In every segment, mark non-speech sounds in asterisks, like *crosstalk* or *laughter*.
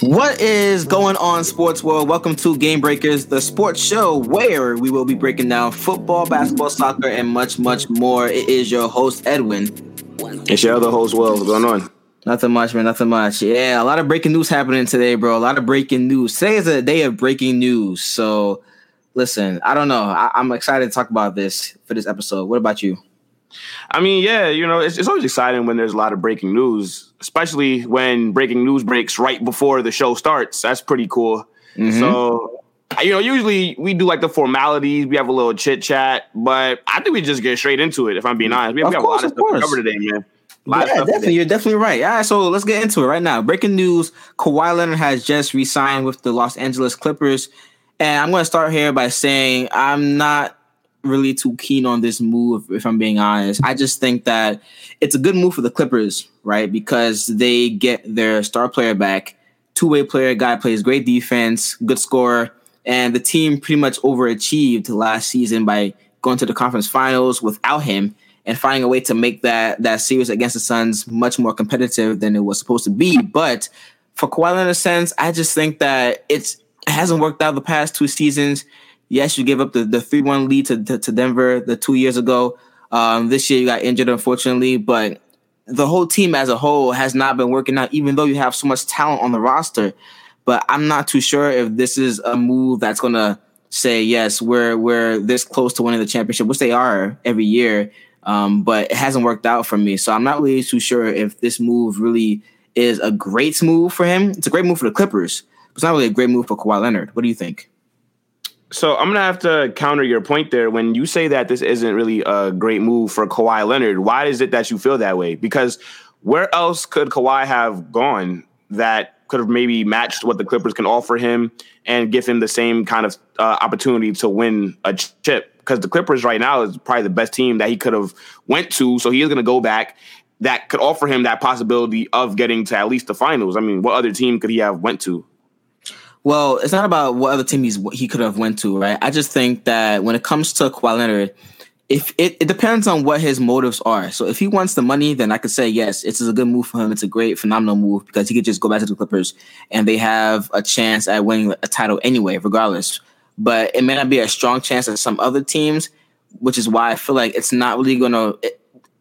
What is going on, sports world? Welcome to Game Breakers, the sports show where we will be breaking down football, basketball, soccer, and much, much more. It is your host, Edwin. It's your other host, Will. What's going on? Nothing much, man. Nothing much. Yeah, a lot of breaking news happening today, bro. A lot of breaking news. Today is a day of breaking news. So, listen, I don't know. I- I'm excited to talk about this for this episode. What about you? I mean, yeah, you know, it's, it's always exciting when there's a lot of breaking news, especially when breaking news breaks right before the show starts. That's pretty cool. Mhm. So, you know, usually we do like the formalities, we have a little chit chat, but I think we just get straight into it. If I'm being honest, we have, Of we have course, a lot of of stuff to cover today, man. A lot of Yeah, definitely. today. You're definitely right. All right, so let's get into it right now. Breaking news: Kawhi Leonard has just re-signed with the Los Angeles Clippers, and I'm going to start here by saying I'm not really too keen on this move. If I'm being honest, I just think that it's a good move for the Clippers, right? Because they get their star player back, two-way player, guy plays great defense, good scorer, and the team pretty much overachieved last season by going to the conference finals without him and finding a way to make that that series against the Suns much more competitive than it was supposed to be. But for Kawhi in a sense, I just think that it's it hasn't worked out the past two seasons. Yes, you gave up the the three one lead to, to to Denver the two years ago. Um, this year you got injured, unfortunately, but the whole team as a whole has not been working out, even though you have so much talent on the roster. But I'm not too sure if this is a move that's gonna say yes, we're we're this close to winning the championship, which they are every year. Um, but it hasn't worked out for me, so I'm not really too sure if this move really is a great move for him. It's a great move for the Clippers, but it's not really a great move for Kawhi Leonard. What do you think? So I'm gonna have to counter your point there. When you say that this isn't really a great move for Kawhi Leonard, why is it that you feel that way? Because where else could Kawhi have gone that could have maybe matched what the Clippers can offer him and give him the same kind of uh, opportunity to win a chip? Because the Clippers right now is probably the best team that he could have went to, so he is gonna go back. That could offer him that possibility of getting to at least the finals. I mean, what other team could he have went to? Well, it's not about what other team he's, he could have went to, right? I just think that when it comes to Kawhi Leonard, if it, it depends on what his motives are. So if he wants the money, then I could say yes, it's a good move for him. It's a great, phenomenal move because he could just go back to the Clippers and they have a chance at winning a title anyway, regardless. But it may not be a strong chance at some other teams, which is why I feel like it's not really going to.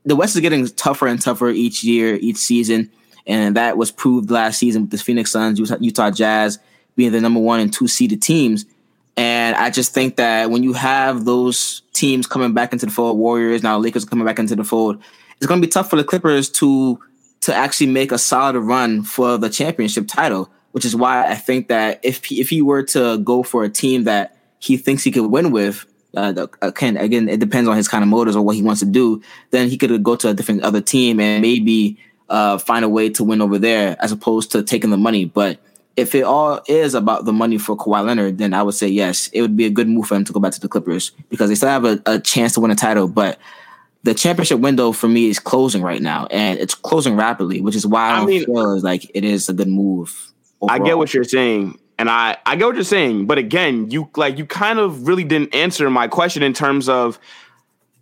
The West is getting tougher and tougher each year, each season, and that was proved last season with the Phoenix Suns, Utah, Utah Jazz being the number one and two seeded teams. And I just think that when you have those teams coming back into the fold, Warriors now Lakers coming back into the fold, it's going to be tough for the Clippers to to actually make a solid run for the championship title. Which is why I think that if he, if he were to go for a team that he thinks he could win with, uh, again, again, it depends on his kind of motives or what he wants to do. Then he could go to a different other team and maybe uh, find a way to win over there, as opposed to taking the money. But if it all is about the money for Kawhi Leonard, then I would say yes, it would be a good move for him to go back to the Clippers because they still have a, a chance to win a title. But the championship window for me is closing right now, and it's closing rapidly, which is why I I mean- feel like it is a good move. I get what you're saying, and I I get what you're saying, but again, you like you kind of really didn't answer my question in terms of.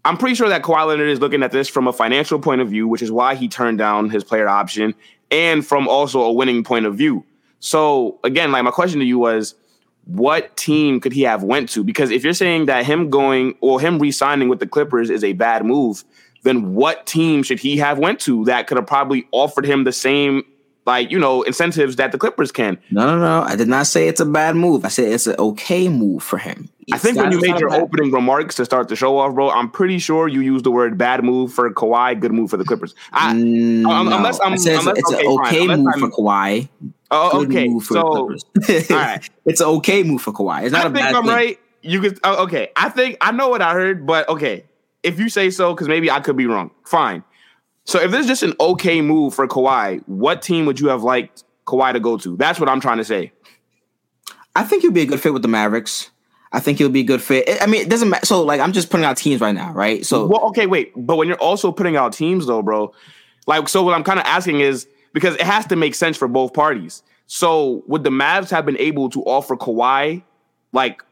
I'm pretty sure that Kawhi Leonard is looking at this from a financial point of view, which is why he turned down his player option, and from also a winning point of view. So again, like my question to you was, what team could he have went to? Because if you're saying that him going or him re-signing with the Clippers is a bad move, then what team should he have went to that could have probably offered him the same like you know incentives that the Clippers can? No, no, no. I did not say it's a bad move. I said it's an okay move for him. I think when you made your opening remarks to start the show off, bro, I'm pretty sure you used the word bad move for Kawhi, good move for the Clippers. I, Mm, um, no. unless I'm- I it's, unless- it's okay, an fine. okay Unless move I'm- for Kawhi. oh, okay, move for so the Clippers. *laughs* all right. it's an okay move for Kawhi. It's not I a think bad I'm thing. right. You could oh, okay. I think I know what I heard, but okay. If you say so, because maybe I could be wrong. Fine. So if this is just an okay move for Kawhi, what team would you have liked Kawhi to go to? That's what I'm trying to say. I think he'll be a good fit with the Mavericks. I think he'll be a good fit. I- I mean, it doesn't matter. So, like, I'm just putting out teams right now, right? So, Well, okay, wait. But when you're also putting out teams, though, bro, like, so what I'm kind of asking is because it has to make sense for both parties. So would the Mavs have been able to offer Kawhi like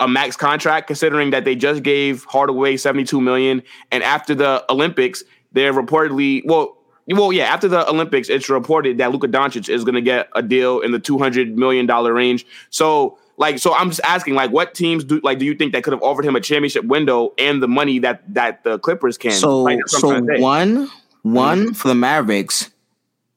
a max contract, considering that they just gave Hardaway 72 million, and after the Olympics, they're reportedly well, well, yeah, after the Olympics, it's reported that Luka Doncic is going to get a deal in the two hundred million dollar range. So, like, so I'm just asking, like, what teams do like do you think that could have offered him a championship window and the money that that the Clippers can? So, Like, that's what I'm so trying to say. one, mm-hmm. one for the Mavericks,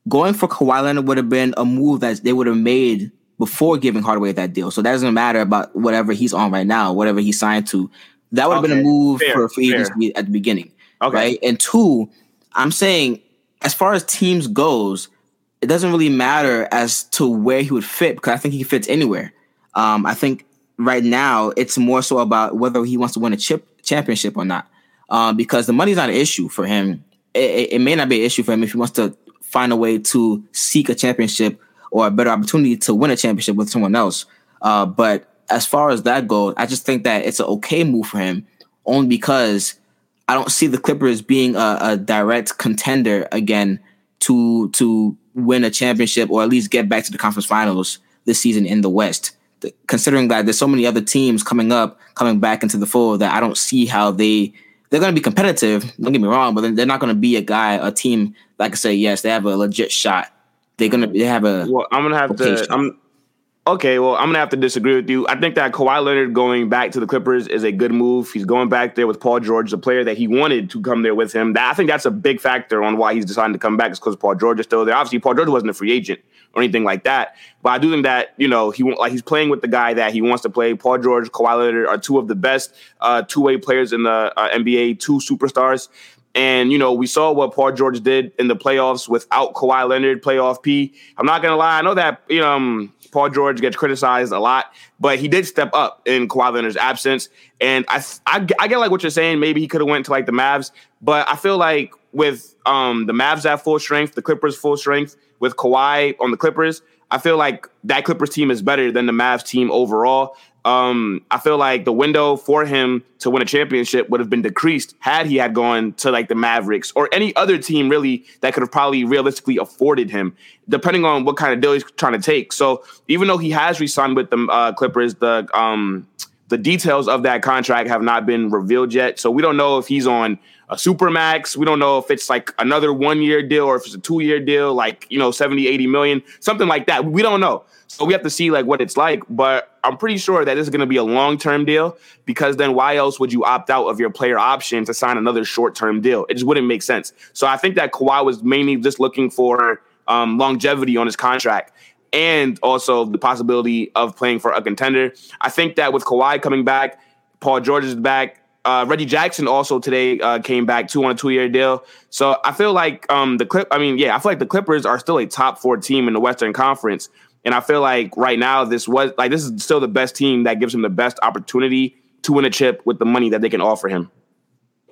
going for Kawhi Leonard would have been a move that they would have made before giving Hardaway that deal. So that doesn't matter about whatever he's on right now, whatever he signed to. That would have been a move fair, for free agency at the beginning, Okay. right? And two, I'm saying as far as teams goes, it doesn't really matter as to where he would fit because I think he fits anywhere. Um, I think right now it's more so about whether he wants to win a chip championship or not, um, because the money's not an issue for him. It, it, it may not be an issue for him if he wants to find a way to seek a championship or a better opportunity to win a championship with someone else. Uh, but as far as that goes, I just think that it's an okay move for him, only because I don't see the Clippers being a, a direct contender again to to win a championship or at least get back to the conference finals this season in the West. The- considering that there's so many other teams coming up, coming back into the fold, that I don't see how they they're going to be competitive. Don't get me wrong, but they're not going to be a guy, a team Like I say yes, they have a legit shot. They're gonna they have a Well, I'm gonna have Okay, to. I'm okay. Well, I'm gonna have to disagree with you. I think that Kawhi Leonard going back to the Clippers is a good move. He's going back there with Paul George, the player that he wanted to come there with him. That I think that's a big factor on why he's deciding to come back is because Paul George is still there. Obviously, Paul George wasn't a free agent or anything like that, but I do think that you know he like he's playing with the guy that he wants to play. Paul George, Kawhi Leonard are two of the best uh, two way players in the uh, NBA, two superstars. And you know, we saw what Paul George did in the playoffs without Kawhi Leonard, playoff P. I'm not gonna lie, I know that you know um, Paul George gets criticized a lot, but he did step up in Kawhi Leonard's absence. And I, I, I get like what you're saying. Maybe he could have went to like the Mavs, but I feel like with um the Mavs at full strength, the Clippers full strength, with Kawhi on the Clippers, I feel like that Clippers team is better than the Mavs team overall. Um, I feel like the window for him to win a championship would have been decreased had he had gone to like the Mavericks or any other team really that could have probably realistically afforded him, depending on what kind of deal he's trying to take. So even though he has re-signed with the uh, Clippers, the um, the details of that contract have not been revealed yet. So we don't know if he's on a supermax. We don't know if it's like another one year deal or if it's a two year deal, like, you know, 70, 80 million, something like that. We don't know. So we have to see like what it's like. But I'm pretty sure that this is going to be a long term deal because then why else would you opt out of your player option to sign another short term deal? It just wouldn't make sense. So I think that Kawhi was mainly just looking for um, longevity on his contract and also the possibility of playing for a contender. I think that with Kawhi coming back, Paul George is back. Uh, Reggie Jackson also today uh, came back two on a two year deal. So I feel like um, the clip. I mean, yeah, I feel like the Clippers are still a top four team in the Western Conference, and I feel like right now this was like this is still the best team that gives him the best opportunity to win a chip with the money that they can offer him.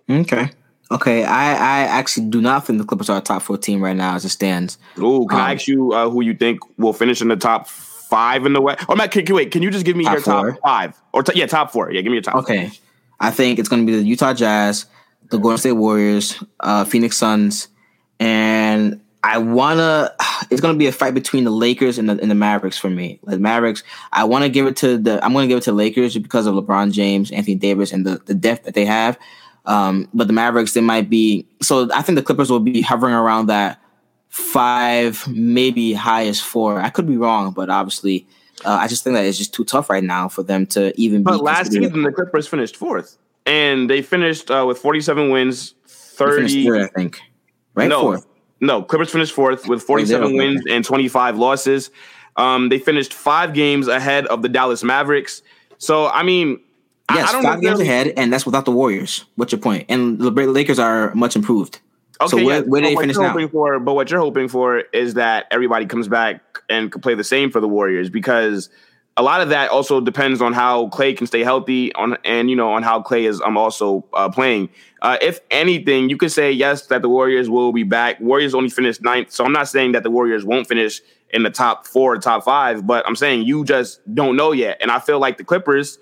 okay. Okay, I, I actually do not think the Clippers are a top four team right now as it stands. Ooh, can I Um, ask you uh, who you think will finish in the top five in the West? Or Matt, can, can- wait, can you just give me Top your top five or t- yeah, top four? Yeah, give me your top. Okay, I think it's going to be the Utah Jazz, the Golden State Warriors, uh, Phoenix Suns, and I wanna. *sighs* It's going to be a fight between the Lakers and the, and the Mavericks for me. The Mavericks, I want to give it to the. I'm going to give it to Lakers because of LeBron James, Anthony Davis, and the the depth that they have. Um, but the Mavericks, they might be. So I think the Clippers will be hovering around that five, maybe high as four. I could be wrong, but obviously. Uh, I just think that it's just too tough right now for them to even. Be. But last considered- season, the Clippers finished fourth, and they finished uh, with 47 wins, They 30. third, I think. Right? no, Fourth. no, Clippers finished fourth with 47 wins and 25 losses. Um, they finished five games ahead of the Dallas Mavericks. So I mean, I- Yes, I, don't five games ahead, and that's without the Warriors. What's your point? And the Lakers are much improved. Okay, so where, yeah, where they what finish now? For, but what you're hoping for is that everybody comes back and can play the same for the Warriors because a lot of that also depends on how Klay can stay healthy on and you know on how Klay is um also uh, playing. Uh, if anything, you could say yes that the Warriors will be back. Warriors only finished ninth, so I'm not saying that the Warriors won't finish in the top four or top five, but I'm saying you just don't know yet. And I feel like the Clippers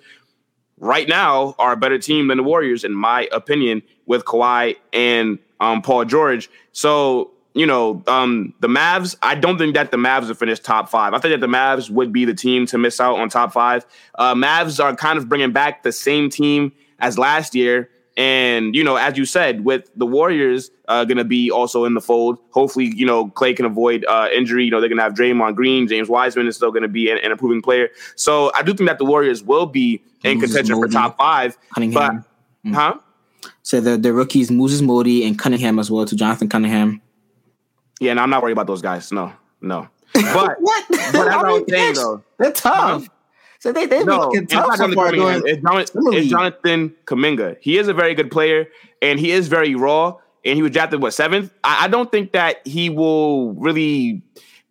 right now are a better team than the Warriors, in my opinion, with Kawhi and um, Paul George. So, you know, um, the Mavs, I don't think that the Mavs will finish top five. I think that the Mavs would be the team to miss out on top five. Uh, Mavs are kind of bringing back the same team as last year. And you know, as you said, with the Warriors uh, going to be also in the fold. Hopefully, you know Klay can avoid uh, injury. You know they're going to have Draymond Green, James Wiseman is still going to be an, an, improving player. So I do think that the Warriors will be in contention for top five. Cunningham. But, mm-hmm. huh? So the the rookies Moses Moody and Cunningham as well to Jonathan Cunningham. Yeah, and I'm not worried about those guys. No, no. *laughs* But what? But as I saying though, they're tough. Um, so they they no, tough it's, so far it's, Jonathan, it's Jonathan Kuminga. He is a very good player and he is very raw. And he was drafted what seventh. I, I don't think that he will really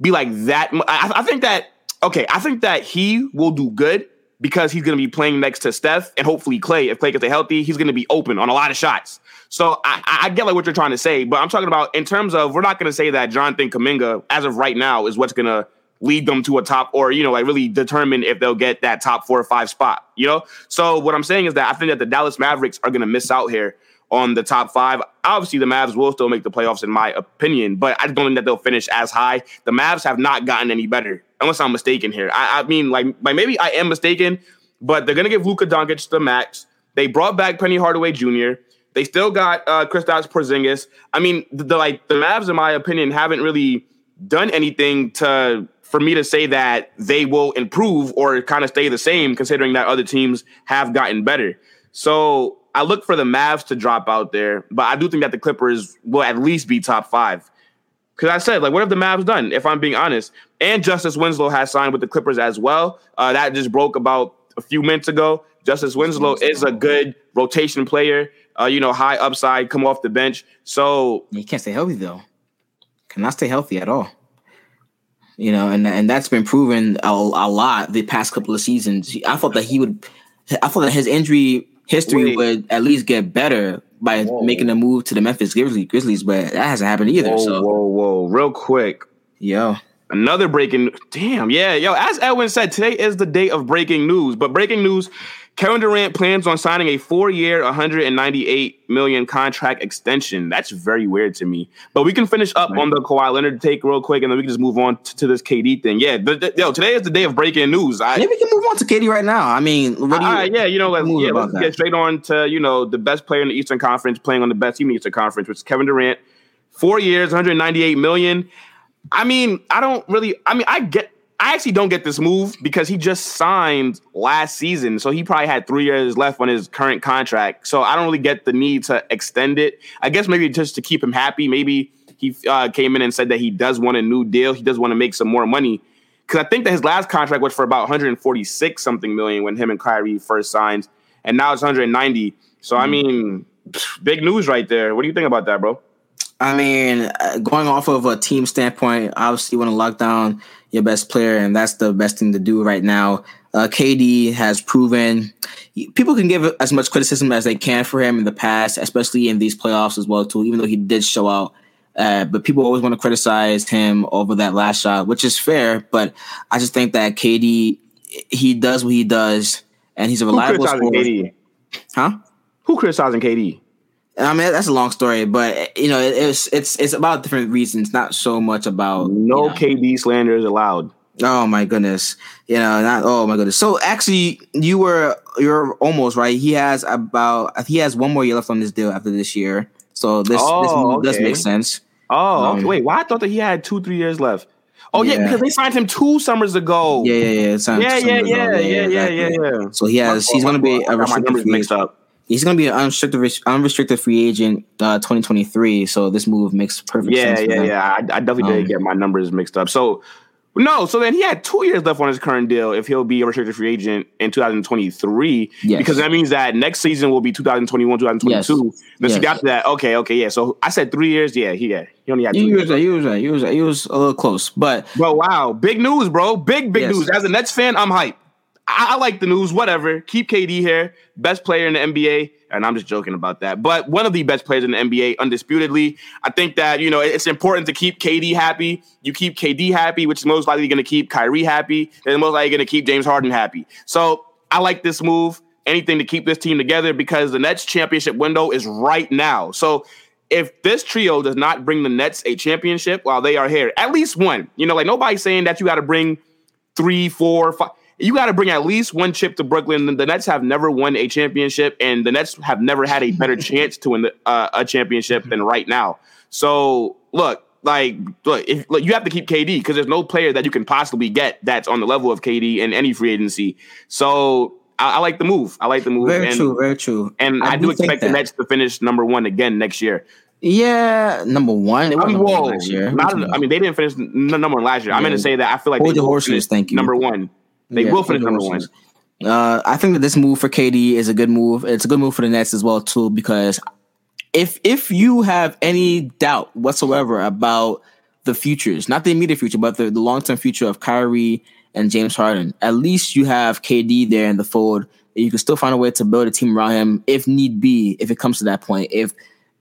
be like that. I, I think that okay. I think that he will do good because he's going to be playing next to Steph and hopefully Klay. If Klay gets healthy, he's going to be open on a lot of shots. So I, I, get like what you're trying to say, but I'm talking about in terms of we're not going to say that Jonathan Kuminga, as of right now, is what's going to lead them to a top or you know like really determine if they'll get that top four or five spot you know so what i'm saying is that i think that the dallas mavericks are going to miss out here on the top five obviously the mavs will still make the playoffs in my opinion but i don't think that they'll finish as high the mavs have not gotten any better unless i'm mistaken here i, I mean like, like maybe i am mistaken but they're to give Luka Doncic the max they brought back penny hardaway jr they still got uh Kristaps Porzingis. I mean, the, the like the Mavs, in my opinion, haven't really done anything to for me to say that they will improve or kind of stay the same, considering that other teams have gotten better. So I look for the Mavs to drop out there, but I do think that the Clippers will at least be top five. Because I said, like, what have the Mavs done? If I'm being honest, and Justice Winslow has signed with the Clippers as well. Uh, that just broke about a few minutes ago. Justice Winslow is a good rotation player. Uh, you know, high upside, come off the bench. So he can't stay healthy though. Cannot stay healthy at all you know, and and that's been proven a, a, lot the past couple of seasons. I thought that he would, I thought that his injury history Wait. would at least get better by whoa. making a move to the Memphis Grizzlies, Grizzlies, but that hasn't happened either. Whoa, so. whoa, whoa, real quick, yo. Another breaking, damn, yeah, yo. As Edwin said, today is the day of breaking news. But breaking news: Kevin Durant plans on signing a four-year, 198 million contract extension. That's very weird to me. But we can finish up on the Kawhi Leonard take real quick, and then we can just move on to, to this KD thing. Yeah, the, the, yo, today is the day of breaking news. I, Maybe we can move on to KD right now. I mean, what do you? Uh, yeah, you know, let's, yeah, let's get straight on to you know the best player in the Eastern Conference playing on the best team in the Eastern Conference, which is Kevin Durant. Four years, 198 million. I mean, I don't really. I mean, I get I actually don't get this move because he just signed last season. So he probably had three years left on his current contract. So I don't really get the need to extend it. I guess maybe just to keep him happy. Maybe he uh, came in and said that he does want a new deal. He does want to make some more money. Because I think that his last contract was for about 146 something million when him and Kyrie first signed. And now it's 190. So. I mean, big news right there. What do you think about that, bro? I mean, uh, going off of a team standpoint, obviously, you want to lock down your best player, and that's the best thing to do right now. Uh, KD has proven people can give as much criticism as they can for him in the past, especially in these playoffs as well too. Even though he did show out, uh, but people always want to criticize him over that last shot, which is fair. But I just think that KD he does what he does, and he's a reliable scorer. KD? Huh? Who criticizing KD? I mean that's a long story, but you know it, it's it's it's about different reasons, not so much about no you know. KD slander is allowed. Oh my goodness, you know not oh my goodness. So actually, you were you're almost right. He has about he has one more year left on this deal after this year, so this oh, this okay. does make sense. Oh, um, okay. wait, why I thought that he had two three years left. Oh yeah. yeah. because they signed him two summers ago. Yeah, yeah, yeah. Yeah, yeah, yeah, yeah, yeah, yeah, yeah, yeah, So he has. He's going to be a restricted free agent. He's going to be an unrestricted unrestricted free agent uh, 2023. So this move makes perfect yeah, sense. Yeah, yeah, yeah. I, I definitely um, did get my numbers mixed up. So no, so then he had two years left on his current deal if he'll be a restricted free agent in 2023. Yes. Because that means that next season will be 2021, 2022. Yes. Then yes. after that, okay, okay, yeah. So I said three years. Yeah, he yeah, he only had two. He was, he was he was he was a little close, but but wow, big news, bro. Big big yes. news. As a Nets fan, I'm hyped. I, I like the news. Whatever. Keep KD here, best player in the NBA and I'm just joking about that. But one of the best players in the NBA, undisputedly. I think that, you know, it's important to keep KD happy. You keep KD happy, which is most likely going to keep Kyrie happy, and most likely going to keep James Harden happy. So I like this move. Anything to keep this team together because the Nets championship window is right now. So if this trio does not bring the Nets a championship while they are here, at least one, you know, like nobody's saying that you got to bring three, four, five you got to bring at least one chip to Brooklyn. The Nets have never won a championship, and the Nets have never had a better *laughs* chance to win the, uh, a championship than right now. So look, like look, if look, you have to keep KD because there's no player that you can possibly get that's on the level of KD in any free agency. So I, I like the move. I like the move. Very and, true. Very true. And I, I do, expect the Nets to finish number one again next year. Yeah, number one. I mean, whoa, last year. Not, I mean, they didn't finish number one last year. Yeah. I'm going to say that I feel like hold they the horses. Thank you. Number one. They yeah, will finish number one. Uh, I think that this move for KD is a good move. It's a good move for the Nets as well too, because if if you have any doubt whatsoever about the futures, not the immediate future, but the, the long term future of Kyrie and James Harden, at least you have KD there in the fold. You can still find a way to build a team around him if need be, if it comes to that point. If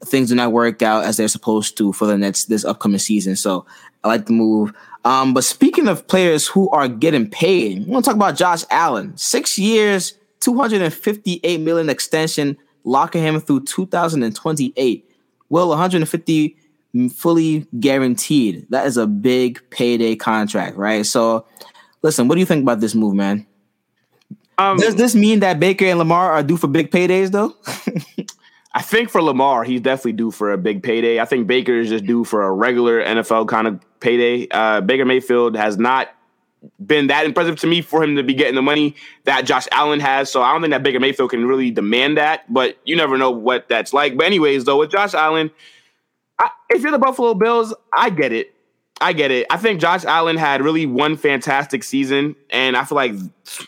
things do not work out as they're supposed to for the Nets this upcoming season. So I like the move. Um, but speaking of players who are getting paid, I want to talk about Josh Allen. Six years, 258 million extension, locking him through 2028. Well, 150 fully guaranteed. That is a big payday contract, right? So, listen, what do you think about this move, man? Um, Does this mean that Baker and Lamar are due for big paydays, though? *laughs* I think for Lamar, he's definitely due for a big payday. I think Baker is just due for a regular NFL kind of payday. Uh, Baker Mayfield has not been that impressive to me for him to be getting the money that Josh Allen has. So I don't think that Baker Mayfield can really demand that, but you never know what that's like. But anyways, though, with Josh Allen, I, if you're the Buffalo Bills, I get it. I get it. I think Josh Allen had really one fantastic season, and I feel like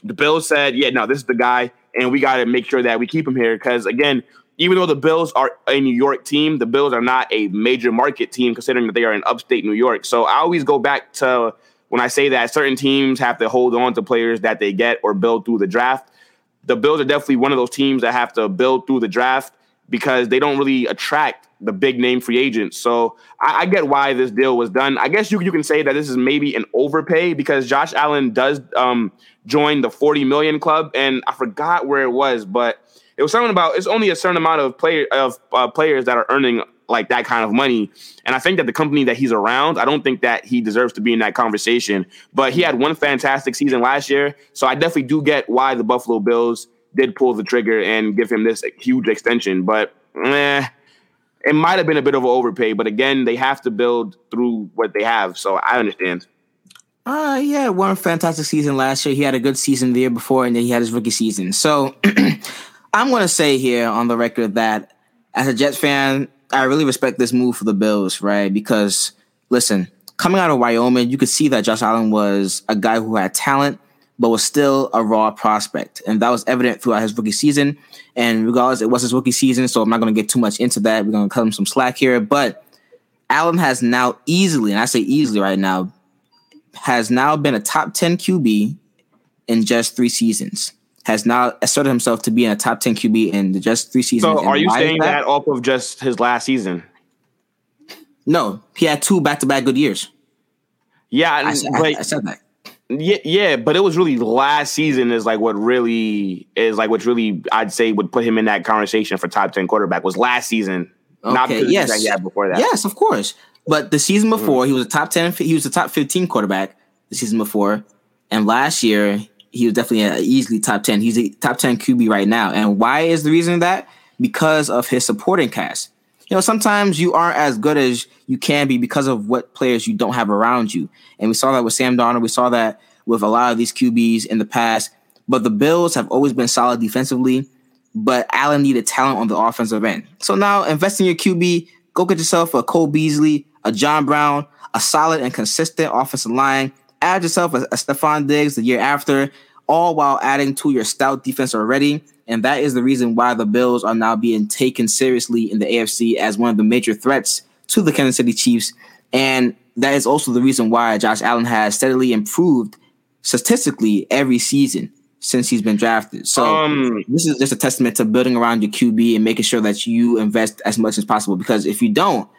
the Bills said, "Yeah, no, this is the guy, and we got to make sure that we keep him here." Because again, even though the Bills are a New York team, the Bills are not a major market team considering that they are in upstate New York. So I always go back to when I say that certain teams have to hold on to players that they get or build through the draft. The Bills are definitely one of those teams that have to build through the draft because they don't really attract the big name free agents. So I, I, get why this deal was done. I guess you you can say that this is maybe an overpay because Josh Allen does um, join the 40 million club, and I forgot where it was, but it was something about it's only a certain amount of player of uh, players that are earning like that kind of money. And I think that the company that he's around, I don't think that he deserves to be in that conversation. But he had one fantastic season last year, so I definitely do get why the Buffalo Bills did pull the trigger and give him this huge extension. But eh, it might have been a bit of an overpay. But again, they have to build through what they have, so I understand. Uh yeah, one fantastic season last year. He had a good season the year before, and then he had his rookie season. So *clears throat* I'm going to say here on the record that as a Jets fan, I really respect this move for the Bills, right? Because listen, coming out of Wyoming, you could see that Josh Allen was a guy who had talent, but was still a raw prospect. And that was evident throughout his rookie season. And regardless, it was his rookie season, so I'm not going to get too much into that. We're going to cut him some slack here. But Allen has now easily, and I say easily right now, has now been a top 10 QB in just three seasons has now asserted himself to be in a top 10 QB in just three seasons. So are you saying that? that off of just his last season? No, he had two back to back good years. Yeah, I, I, I, said that. Yeah, yeah, but it was really last season is like what really is like what really I'd say would put him in that conversation for top ten quarterback was last season. Okay, not yes, that he had before that. Yes, of course. But the season before, mm. he was a top ten. He was a top fifteen quarterback the season before, and last year he was definitely a easily top 10. He's a top 10 QB right now. And why is the reason that? Because of his supporting cast. You know, sometimes you aren't as good as you can be because of what players you don't have around you. And we saw that with Sam Darnold. We saw that with a lot of these QBs in the past. But the Bills have always been solid defensively, but Allen needed talent on the offensive end. So now invest in your QB, go get yourself a Cole Beasley, a John Brown, a solid and consistent offensive line add yourself a, a Stefon Diggs the year after, all while adding to your stout defense already. And that is the reason why the Bills are now being taken seriously in the AFC as one of the major threats to the Kansas City Chiefs. And that is also the reason why Josh Allen has steadily improved statistically every season since he's been drafted. So um, this is just a testament to building around your QB and making sure that you invest as much as possible. Because if you don't,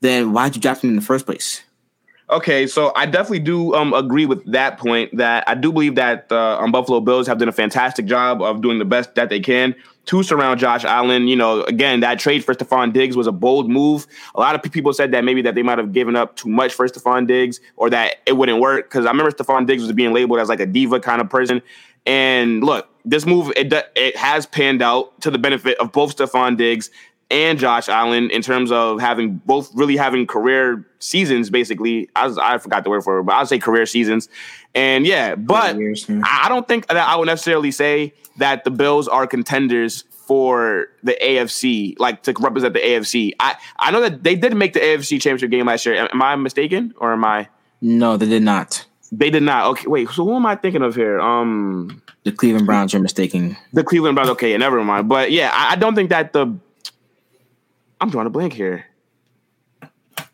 then why'd you draft him in the first place? Okay, so I definitely do um, agree with that point. That I do believe that the uh, um, Buffalo Bills have done a fantastic job of doing the best that they can to surround Josh Allen. You know, again, that trade for Stefon Diggs was a bold move. A lot of people said that maybe that they might have given up too much for Stefon Diggs or that it wouldn't work because I remember Stefon Diggs was being labeled as like a diva kind of person. And look, this move it it has panned out to the benefit of both Stefon Diggs and Josh Allen in terms of having both really having career seasons, basically. I, was, I forgot the word for it, but I'll say career seasons. And yeah, but years, yeah. I don't think that I would necessarily say that the Bills are contenders for the AFC, like to represent the AFC. I, I know that they did make the AFC championship game last year. Am I mistaken or am I? No, they did not. They did not. Okay, wait. So who am I thinking of here? Um, the Cleveland Browns. You're mistaken. The Cleveland Browns. Okay, never mind. But yeah, I, I don't think that the I'm drawing a blank here.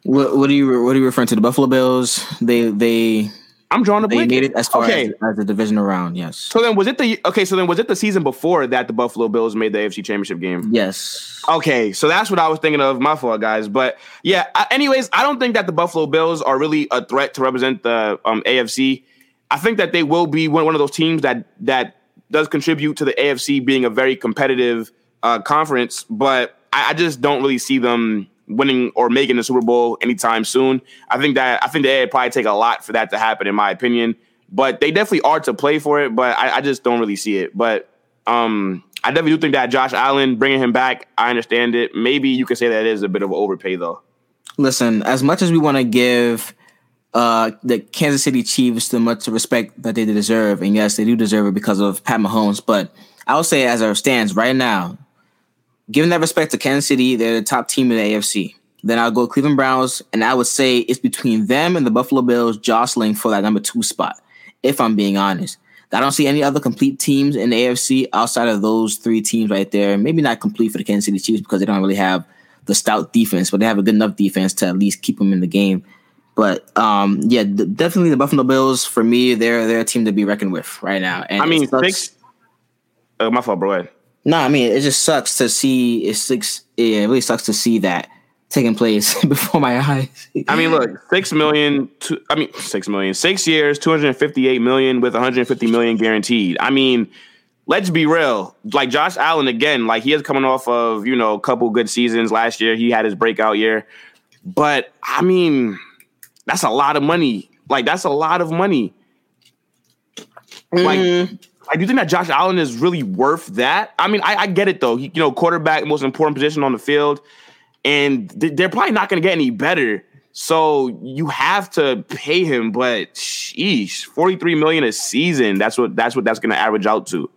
What, what are you what are you referring to? The Buffalo Bills? They they I'm drawing a blank. They made it as far okay. as, as the divisional round. Yes. So then was it the okay? So then was it the season before that the Buffalo Bills made the AFC Championship game? Yes. Okay, so that's what I was thinking of. My fault, guys. But yeah. Anyways, I don't think that the Buffalo Bills are really a threat to represent the um, AFC. I think that they will be one, one of those teams that that does contribute to the AFC being a very competitive uh, conference, but I, I just don't really see them winning or making the Super Bowl anytime soon. I think that I think that it'd probably take a lot for that to happen, in my opinion. But they definitely are to play for it. But I, I just don't really see it. But um, I definitely do think that Josh Allen bringing him back, I understand it. Maybe you could say that is a bit of an overpay, though. Listen, as much as we want to give uh, the Kansas City Chiefs the much respect that they deserve, and yes, they do deserve it because of Pat Mahomes. But I would say, as it stands right now, Given that respect to Kansas City, they're the top team in the AFC. Then I'll go Cleveland Browns, and I would say it's between them and the Buffalo Bills jostling for that number two spot, if I'm being honest. I don't see any other complete teams in the AFC outside of those three teams right there. Maybe not complete for the Kansas City Chiefs because they don't really have the stout defense, but they have a good enough defense to at least keep them in the game. But um, yeah, definitely the Buffalo Bills for me, they're they're a team to be reckoned with right now. And I mean, six. Oh, my fault, bro. No, I mean it just sucks to see. It six. Yeah, it really sucks to see that taking place *laughs* before my eyes. I mean, look, six million. Two, I mean, six million. Six years, two hundred fifty-eight million with one hundred fifty million guaranteed. I mean, let's be real. Like Josh Allen again. Like he is coming off of you know a couple good seasons last year. He had his breakout year, but I mean, that's a lot of money. Like that's a lot of money. Like. Mm I do think that Josh Allen is really worth that. I mean, I, I get it though. He, you know, quarterback, most important position on the field, and they're probably not going to get any better. So you have to pay him, but sheesh, forty three million a season. That's what that's what that's going to average out to.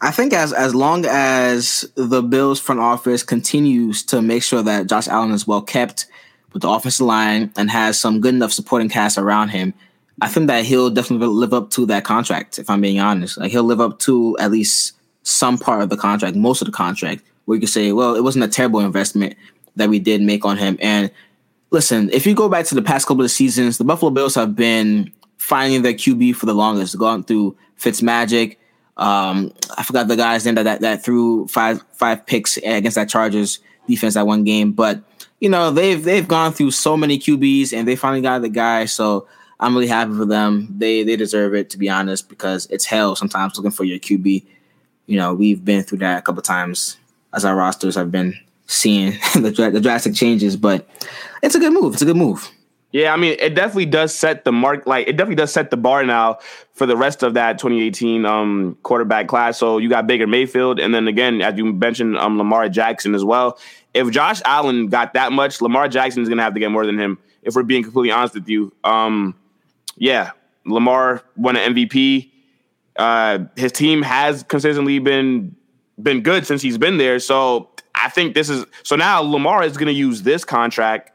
I think as as long as the Bills front office continues to make sure that Josh Allen is well kept with the offensive line and has some good enough supporting cast around him, I think that he'll definitely live up to that contract. If I'm being honest, like he'll live up to at least some part of the contract, most of the contract, where you can say, well, it wasn't a terrible investment that we did make on him. And listen, if you go back to the past couple of seasons, the Buffalo Bills have been finding their QB for the longest, going through Fitzmagic. Um, I forgot the guy's name that, that that threw five five picks against that Chargers defense that one game, but you know they've they've gone through so many QBs and they finally got the guy. So I'm really happy for them. They they deserve it to be honest because it's hell sometimes looking for your QB. You know, we've been through that a couple times as our rosters have been seeing *laughs* the, the drastic changes, but it's a good move. It's a good move. Yeah, I mean, it definitely does set the mark. Like, it definitely does set the bar now for the rest of that 2018 um, quarterback class. So you got Baker Mayfield, and then again, as you mentioned, um, Lamar Jackson as well. If Josh Allen got that much, Lamar Jackson is going to have to get more than him. If we're being completely honest with you, um, yeah, Lamar won an MVP. Uh, his team has consistently been been good since he's been there. So I think this is so now Lamar is going to use this contract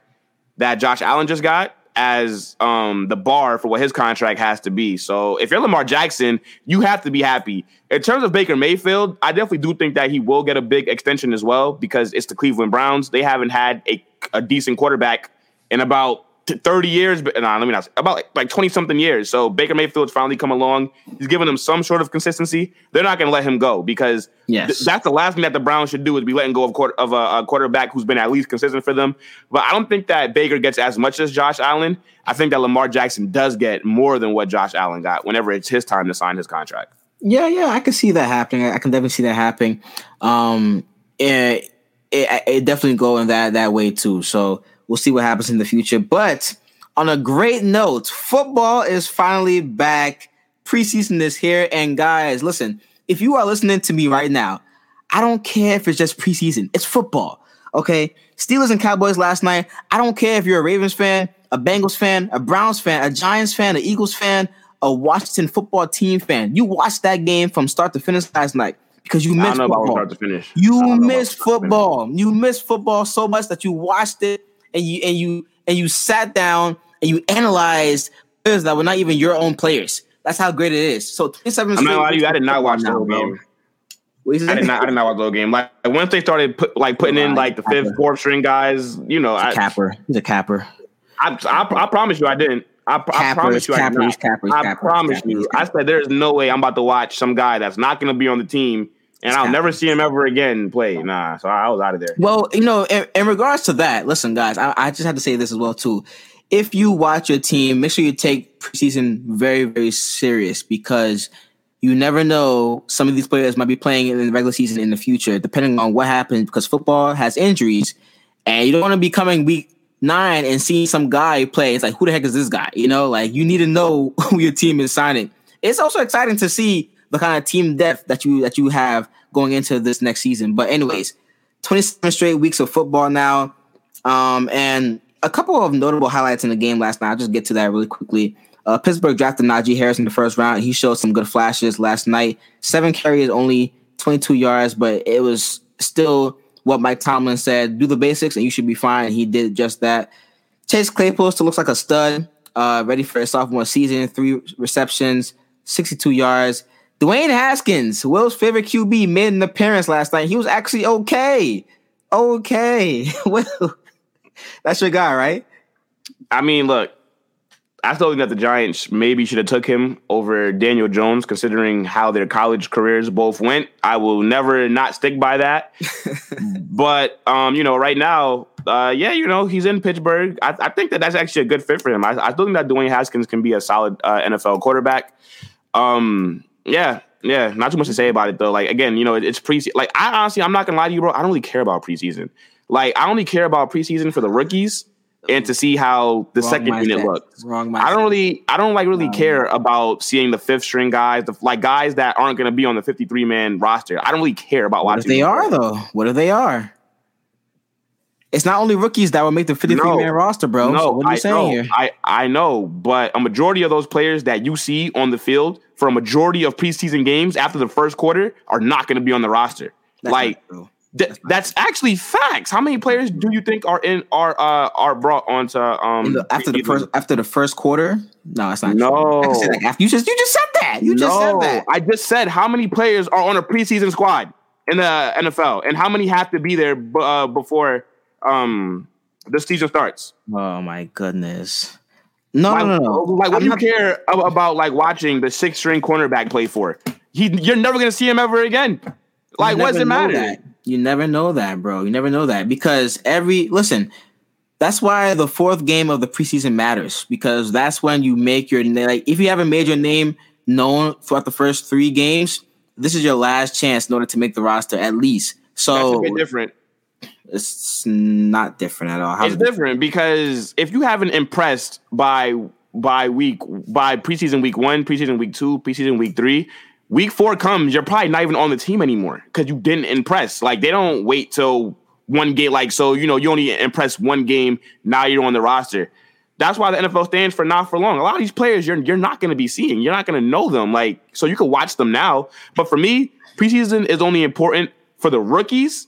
that Josh Allen just got as um, the bar for what his contract has to be. So if you're Lamar Jackson, you have to be happy. In terms of Baker Mayfield, I definitely do think that he will get a big extension as well because it's the Cleveland Browns. They haven't had a, a decent quarterback in about 30 years, but nah, let me not say, about like 20 something years. So Baker Mayfield's finally come along. He's given them some sort of consistency. They're not going to let him go because yes. th- that's the last thing that the Browns should do is be letting go of, quarter, of a, a, quarterback who's been at least consistent for them. But I don't think that Baker gets as much as Josh Allen. I think that Lamar Jackson does get more than what Josh Allen got whenever it's his time to sign his contract. Yeah, yeah, I can see that happening. I can definitely see that happening. Um, it, it, it definitely go in that that way too. So we'll see what happens in the future. But on a great note, football is finally back. Preseason is here. And guys, listen, if you are listening to me right now, I don't care if it's just preseason, it's football. Okay. Steelers and Cowboys last night. I don't care if you're a Ravens fan, a Bengals fan, a Browns fan, a Giants fan, an Eagles fan, a Washington football team fan. You watched that game from start to finish last night because you missed football. You missed football. You missed football so much that you watched it and you and you and you sat down and you analyzed players that were not even your own players. That's how great it is. So 27 I'm not lying you, I did not watch the whole game. I did not. I did not watch the whole game. Like once they started put like putting in like the fifth, fourth string guys, you know, I, capper. He's a capper. I, I, I promise you, I didn't. I, I promise you, capper, I, did capper, I promise you. I said there's no way I'm about to watch some guy that's not going to be on the team and I'll never see him ever again play. Nah, so I was out of there. Well, you know, in, in regards to that, listen, guys, I, I, just have to say this as well too. If you watch your team, make sure you take preseason very, very serious because you never know some of these players might be playing in the regular season in the future, depending on what happens. Because football has injuries, and you don't want to be coming week nine and seeing some guy play. It's like, who the heck is this guy? You know, like you need to know *laughs* who your team is signing. It's also exciting to see the kind of team depth that you that you have going into this next season. But anyways, 27 straight weeks of football now. Um, and a couple of notable highlights in the game last night. I'll just get to that really quickly. Uh, Pittsburgh drafted Najee Harris in the first round. He showed some good flashes last night. Seven carries, only 22 yards, but it was still what Mike Tomlin said: do the basics and you should be fine. He did just that. Chase Claypool still looks like a stud, uh, ready for a sophomore season. Three receptions, 62 yards. Dwayne Haskins, Will's favorite QB, made an appearance last night. He was actually okay. Okay. *laughs* Will, that's your guy, right? I mean, look, I still think that the Giants maybe should have took him over Daniel Jones, considering how their college careers both went. I will never not stick by that. *laughs* but um, you know, right now, uh, yeah, you know, he's in Pittsburgh. I, I, think that that's actually a good fit for him. I, I still think that Dwayne Haskins can be a solid uh, NFL quarterback. Um, yeah, yeah, not too much to say about it though. Like again, you know, it's preseason. Like I honestly, I'm not gonna lie to you, bro. I don't really care about preseason. Like I only care about preseason for the rookies and to see how the Wrong second mindset. unit looks. Wrong. Mindset. I don't really, I don't like really no. care about seeing the fifth string guys, the like guys that aren't gonna be on the 53 man roster. I don't really care about what watching. they are though? What if they are? It's not only rookies that will make the 53 no, man roster, bro. No, so what are you I saying know, here? I, I know, but a majority of those players that you see on the field for a majority of preseason games after the first quarter are not going to be on the roster. That's like th- that's, that's, actually facts. How many players do you think are in are uh are brought onto um the, after the first after the first quarter? No, it's not. No, after, you just you just said that. You just no, said that. I just said how many players are on a preseason squad in the NFL, and how many have to be there b- uh, before um the season starts. Oh my goodness. No, like, no, no, Like, what I'm do you not... care about like watching the six string cornerback play for? He, you're never gonna see him ever again. Like, what does it matter? That. You never know that, bro. You never know that because every listen. That's why the fourth game of the preseason matters because that's when you make your like. If you haven't made your name known throughout the first three games, this is your last chance in order to make the roster at least. So that's a bit different. It's not different at all. It's it different because if you haven't impressed by by week by preseason week one, preseason week two, preseason week three, week four comes, you're probably not even on the team anymore because you didn't impress. Like they don't wait till one game. Like so, you know, you only impress one game. Now you're on the roster. That's why the NFL stands for not for long. A lot of these players you're you're not going to be seeing. You're not going to know them. Like so, you can watch them now. But for me, preseason is only important for the rookies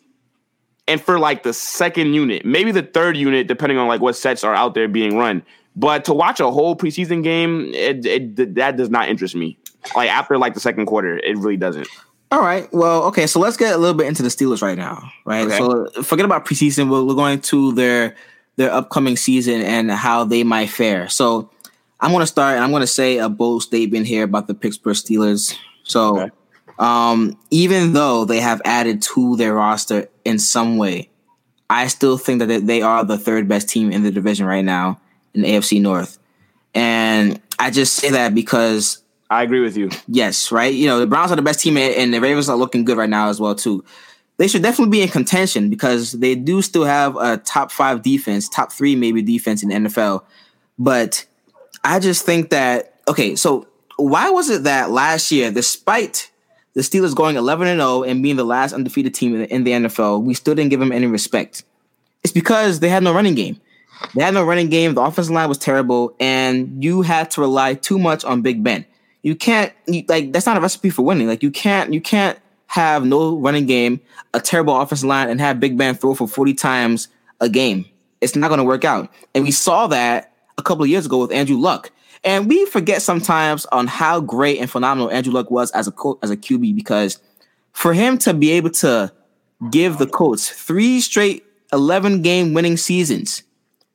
and for like the second unit, maybe the third unit, depending on like what sets are out there being run. But to watch a whole preseason game, it, it, that does not interest me. Like after like the second quarter, it really doesn't. All right. Well, okay. So let's get a little bit into the Steelers right now, right? Okay. So forget about preseason. We're, we're going to their their upcoming season and how they might fare. So I'm going to start. And I'm going to say a bold statement here about the Pittsburgh Steelers. So, okay. Um, even though they have added to their roster in some way, I still think that they are the third best team in the division right now in the AFC North. And I just say that because I agree with you. Yes, right. You know, the Browns are the best team, and the Ravens are looking good right now as well too. They should definitely be in contention because they do still have a top five defense, top three maybe defense in the NFL. But I just think that okay, so why was it that last year, despite the Steelers going 11 and 0 and being the last undefeated team in the NFL, we still didn't give them any respect? It's because they had no running game. They had no running game. The offensive line was terrible, and you had to rely too much on Big Ben. You can't you, like that's not a recipe for winning. Like you can't you can't have no running game, a terrible offensive line, and have Big Ben throw for 40 times a game. It's not going to work out. And we saw that a couple of years ago with Andrew Luck. And we forget sometimes on how great and phenomenal Andrew Luck was as a co- as a QB because for him to be able to give the Colts three straight 11 game winning seasons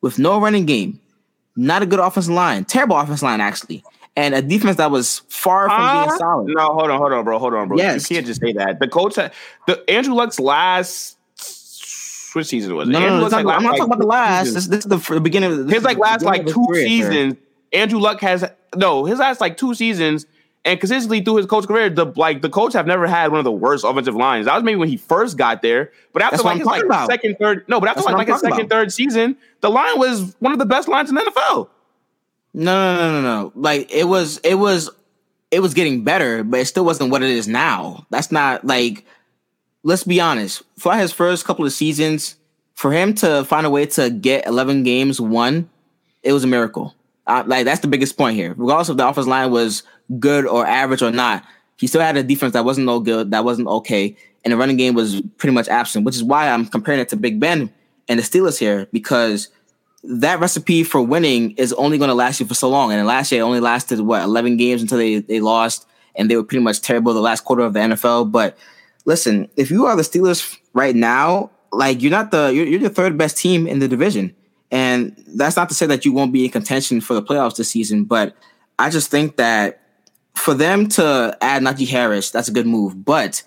with no running game, not a good offensive line, terrible offensive line actually, and a defense that was far from uh, being solid. No, hold on, hold on, bro, hold on, bro. Yes. You can't just say that. The Colts, had, the Andrew Luck's last which season was it? No, no, no like, I'm not talking about the last. This, this, is the, the beginning. Of, his like last like two seasons. Andrew Luck has no his last like two seasons and consistently through his coach career, the like the coach have never had one of the worst offensive lines. That was maybe when he first got there, but after That's like his like about. second, third, no, but after like, like his second, about. third season, the line was one of the best lines in the NFL. No, no, no, no, no. Like it was, it was, it was getting better, but it still wasn't what it is now. That's not like. Let's be honest. For his first couple of seasons, for him to find a way to get 11 games won, it was a miracle. Uh, like that's the biggest point here. Regardless if the offensive line was good or average or not, he still had a defense that wasn't no good, that wasn't okay, and the running game was pretty much absent. Which is why I'm comparing it to Big Ben and the Steelers here because that recipe for winning is only going to last you for so long. And last year, it only lasted what 11 games until they they lost, and they were pretty much terrible the last quarter of the NFL. But listen, if you are the Steelers right now, like you're not the you're, you're the third best team in the division, and that's not to say that you won't be in contention for the playoffs this season. But I just think that for them to add Najee Harris, that's a good move. But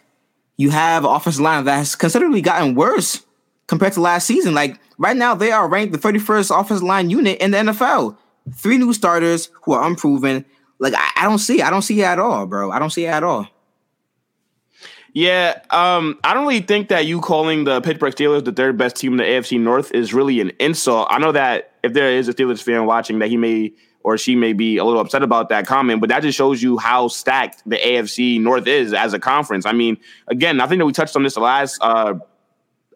you have offensive line that has considerably gotten worse compared to last season. Like right now, they are ranked the 31st offensive line unit in the NFL. Three new starters who are unproven. Like I, I don't see, I don't see it at all, bro. I don't see it at all. Yeah, um, I don't really think that you calling the Pittsburgh Steelers the third best team in the AFC North is really an insult. I know that if there is a Steelers fan watching, that he may or she may be a little upset about that comment, but that just shows you how stacked the AFC North is as a conference. I mean, again, I think that we touched on this the last uh,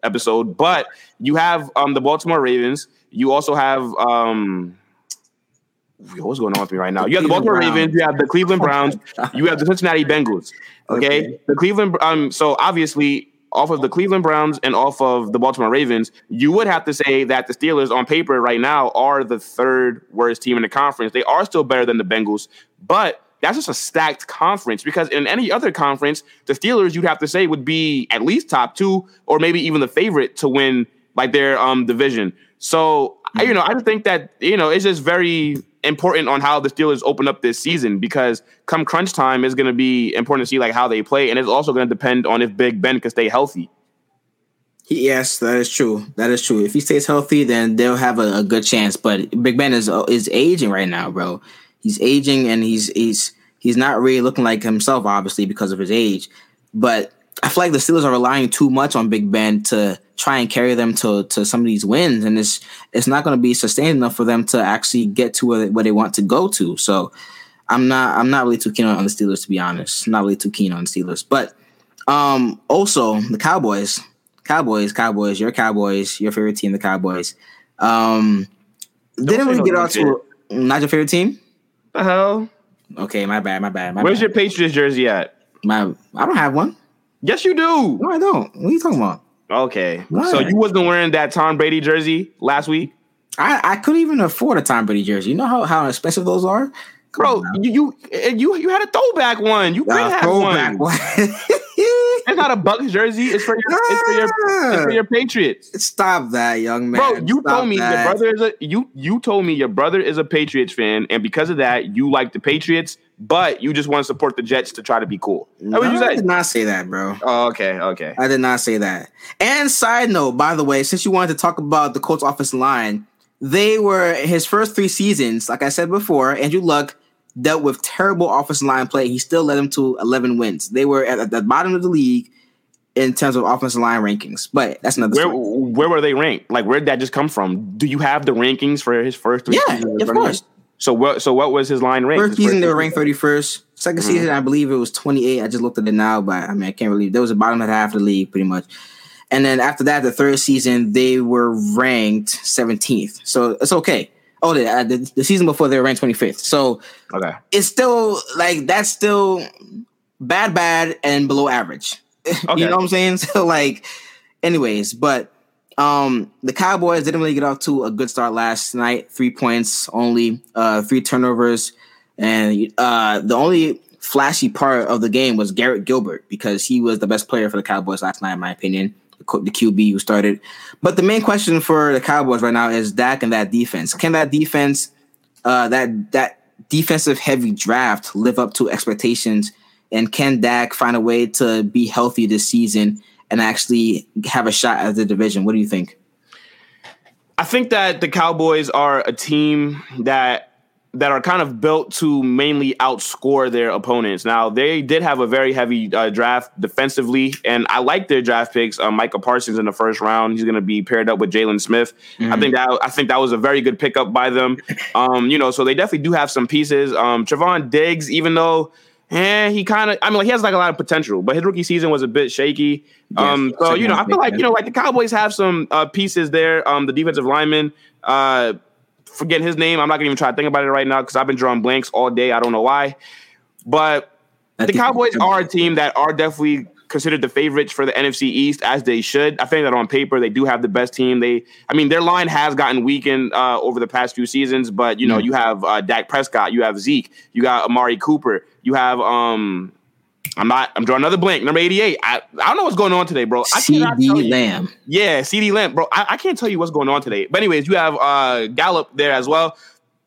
episode, but you have um, the Baltimore Ravens. You also have um, what's going on with me right now? You have the Baltimore Browns. Ravens, you have the Cleveland Browns, you have the Cincinnati Bengals. *laughs* Okay? okay. The Cleveland um so obviously off of the Cleveland Browns and off of the Baltimore Ravens, you would have to say that the Steelers on paper right now are the third worst team in the conference. They are still better than the Bengals, but that's just a stacked conference because in any other conference, the Steelers you'd have to say would be at least top two or maybe even the favorite to win like their um division. So you know, I just think that you know it's just very important on how the Steelers open up this season because come crunch time is going to be important to see like how they play, and it's also going to depend on if Big Ben can stay healthy. Yes, that is true. That is true. If he stays healthy, then they'll have a, a good chance. But Big Ben is is aging right now, bro. He's aging, and he's he's he's not really looking like himself, obviously because of his age. But I feel like the Steelers are relying too much on Big Ben to try and carry them to to some of these wins, and it's it's not going to be sustained enough for them to actually get to where they, where they want to go to. So I'm not I'm not really too keen on, the Steelers to be honest. Not really too keen on the Steelers, but um also the Cowboys, Cowboys, Cowboys, your Cowboys, your favorite team, the Cowboys. Um, didn't really get off to not your favorite team. The hell. Okay, my bad, my bad. My Where's bad. your Patriots jersey at? My I don't have one. Yes, you do. No, I don't. What are you talking about? Okay. So you wasn't wearing that Tom Brady jersey last week? I, I couldn't even afford a Tom Brady jersey. You know how, how expensive those are? Bro, you, you you you had a throwback one. You could uh, have one. one. *laughs* it's not a Bucks jersey. It's for your, it's for your, it's for your Patriots. Stop that, young man. Bro, you Stop told me that. your brother is a you you told me your brother is a Patriots fan, and because of that, you like the Patriots, but you just want to support the Jets to try to be cool. No, what you I did not say that, bro. Oh, okay, okay. I did not say that. And side note, by the way, since you wanted to talk about the Colts offensive line, they were his first three seasons, like I said before, Andrew Luck dealt with terrible offensive line play. He still led them to 11 wins. They were at, the bottom of the league in terms of offensive line rankings. But that's another Where story. where were they ranked? Like where did that just come from? Do you have the rankings for his first three? Yeah, of course. back? So what? So what was his line rank? First season they were ranked 31st. 2nd Mhm. season, I believe it was 28. I just looked at it now, but I mean I can't believe there was the bottom of half of the league pretty much. And then after that, the third season, they were ranked 17th. So it's okay. Oh, the, uh, the, the season before they were ranked 25th. So Okay. it's still like that's still bad, bad, and below average. *laughs* Okay. you know what I'm saying? *laughs* So like, anyways, but um the Cowboys didn't really get off to a good start last night. Three points only, uh, three turnovers, and uh the only flashy part of the game was Garrett Gilbert because he was the best player for the Cowboys last night, in my opinion. The QB who started, but the main question for the Cowboys right now is Dak and that defense. Can that defense uh, that that defensive heavy draft live up to expectations? And can Dak find a way to be healthy this season and actually have a shot at the division? What do you think? I think that the Cowboys are a team that that are kind of built to mainly outscore their opponents. Now they did have a very heavy uh, draft defensively, and I like their draft picks. Uh, Micah Parsons in the first round, he's going to be paired up with Jaylon Smith. I think that I think that was a very good pickup by them. Um, you know, so they definitely do have some pieces. Um, Trevon Diggs, even though. Eh, he kind of. I mean, like, he has like a lot of potential, but his rookie season was a bit shaky. Um, Yes, so you know, I feel like you know, like the Cowboys have some uh, pieces there. Um, the defensive lineman, uh, forget his name. I'm not gonna even try to think about it right now because I've been drawing blanks all day. I don't know why, but That the Cowboys are a team that are definitely considered the favorites for the NFC East, as they should. I think that on paper they do have the best team. They, I mean, their line has gotten weakened uh, over the past few seasons, but you know, you have uh, Dak Prescott, you have Zeke, you got Amari Cooper, you have um. I'm not. I'm drawing another blank. Number 88. I, I don't know what's going on today, bro. I CeeDee. Lamb. Yeah, CeeDee Lamb, bro. I, I can't tell you what's going on today. But anyways, you have uh Gallup there as well.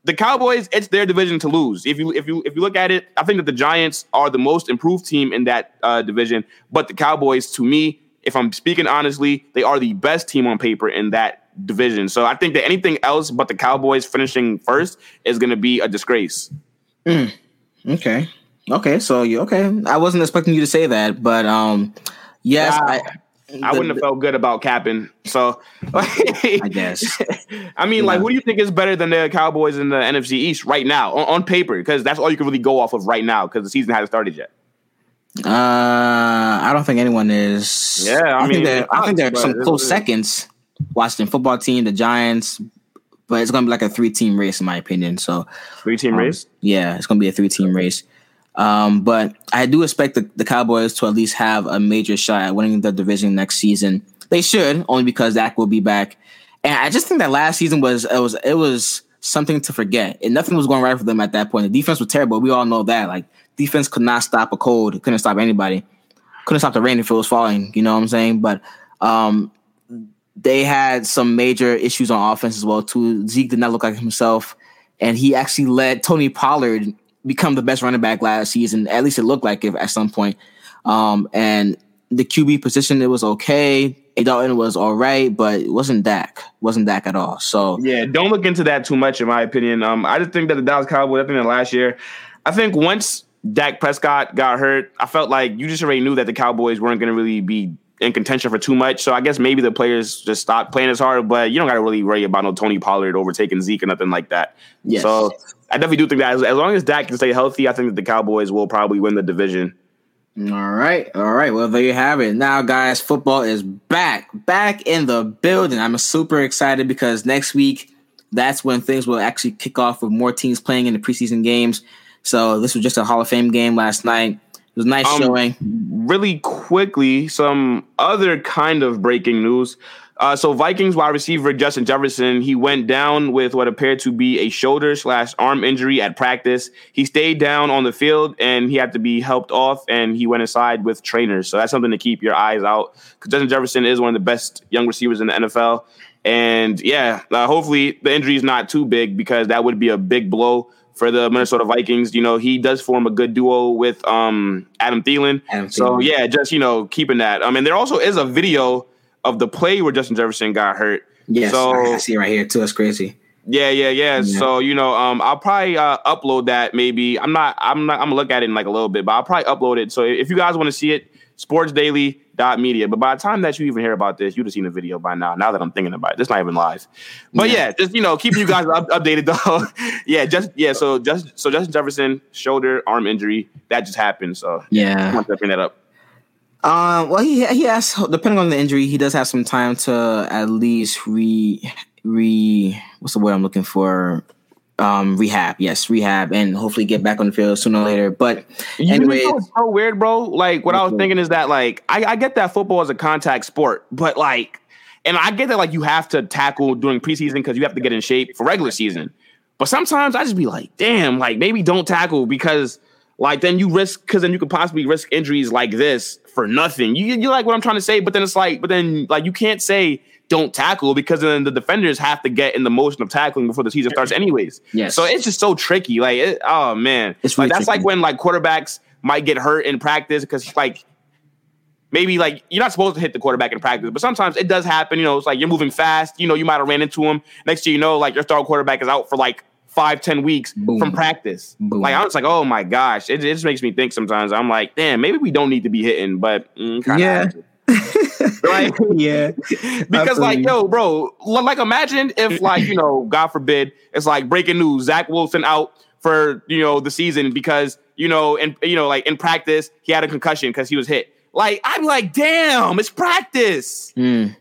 The Cowboys, it's their division to lose. If you if you if you look at it, I think that the Giants are the most improved team in that uh, division. But the Cowboys, to me, if I'm speaking honestly, they are the best team on paper in that division. So I think that anything else but the Cowboys finishing first is going to be a disgrace. Okay. Okay. So you okay? I wasn't expecting you to say that, but um, yes, Yeah, I. I wouldn't have felt good about capping. So I guess. *laughs* I mean, like, Yeah. what do you think is better than the Cowboys in the NFC East right now on, on paper? Because that's all you can really go off of right now because the season hasn't started yet. Uh, I don't think anyone is. Yeah, I I, mean, think there. I think there are some close seconds. Washington football team, the Giants, but it's gonna be like a three-team race in my opinion. So Three team Um, race. Yeah, it's gonna be a three team race. Um, but I do expect the, the Cowboys to at least have a major shot at winning the division next season. They should, only because Dak will be back. And I just think that last season was it was it was something to forget. And nothing was going right for them at that point. The defense was terrible. We all know that. Like defense could not stop a cold. Couldn't stop anybody. Couldn't stop the rain if it was falling. You know what I'm saying? But um, they had some major issues on offense as well too. Zeke did not look like himself, and he actually led Tony Pollard become the best running back last season. At least it looked like it at some point. Um, and the QB position it was okay. A Dalton was all right, but it wasn't Dak. wasn't Dak at all. So Yeah, don't look into that too much, in my opinion. Um, I just think that the Dallas Cowboys, I think that last year, I think once Dak Prescott got hurt, I felt like you just already knew that the Cowboys weren't going to really be in contention for too much. So I guess maybe the players just stopped playing as hard, but you don't got to really worry about no Tony Pollard overtaking Zeke or nothing like that. Yes. So I definitely do think that as, as long as Dak can stay healthy, I think that the Cowboys will probably win the division. All right, all right. Well, there you have it. Now, guys, football is back, back in the building. I'm super excited because next week, that's when things will actually kick off with more teams playing in the preseason games. So this was just a Hall of Fame game last night. It was nice Um, showing. Really quickly, some other kind of breaking news. Uh, so Vikings wide receiver Justin Jefferson, he went down with what appeared to be a shoulder slash arm injury at practice. He stayed down on the field and he had to be helped off, and he went inside with trainers. So that's something to keep your eyes out because Justin Jefferson is one of the best young receivers in the NFL. And yeah, uh, hopefully the injury is not too big because that would be a big blow for the Minnesota Vikings. You know, he does form a good duo with um, Adam Thielen. Adam so yeah, just you know, keeping that. I mean, there also is a video of the play where Justin Jefferson got hurt. Yes, so, I see it right here too. It's crazy. Yeah, yeah, yeah, yeah. So you know, um, I'll probably uh, upload that. Maybe I'm not. I'm not. I'm gonna look at it in like a little bit, but I'll probably upload it. So if you guys want to see it, sportsdaily.media. But by the time that you even hear about this, you'd have seen the video by now. Now that I'm thinking about it, it's not even live. But yeah, yeah just you know, keeping you guys up, *laughs* updated though. *laughs* yeah, just yeah. So just so Justin Jefferson shoulder arm injury that just happened. So yeah, I want to bring that up. Uh, well, he he has depending on the injury, he does have some time to at least re re what's the word I'm looking for? Um rehab. Yes rehab and hopefully get back on the field sooner or later. But you it's so weird bro. Like what i was thinking is that like I, I get that football is a contact sport but like and i get that like you have to tackle during preseason because you have to get in shape for regular season. But sometimes i just be like damn like maybe don't tackle because like then you risk because then you could possibly risk injuries like this for nothing you, you like what i'm trying to say but then it's like but then like you can't say don't tackle because then the defenders have to get in the motion of tackling before the season starts, anyways. Yes. So it's just so tricky. Like, it, oh man, it's really like that's tricky. like when like quarterbacks might get hurt in practice because like maybe like you're not supposed to hit the quarterback in practice, but sometimes it does happen. You know, it's like you're moving fast. You know, you might have ran into him. Next thing you know, like your star quarterback is out for like five, ten weeks Boom. from practice. Boom. Like I was like, oh my gosh, it, it, just makes me think sometimes. I'm like, damn, maybe we don't need to be hitting, but mm, yeah. *laughs* right? yeah. *laughs* because like, yo, bro, like imagine if like, you know, God forbid, it's like breaking news, Zach Wilson out for, you know, the season because, you know, and you know, like in practice, he had a concussion because he was hit. Like, I'm like, damn, it's practice. Mm.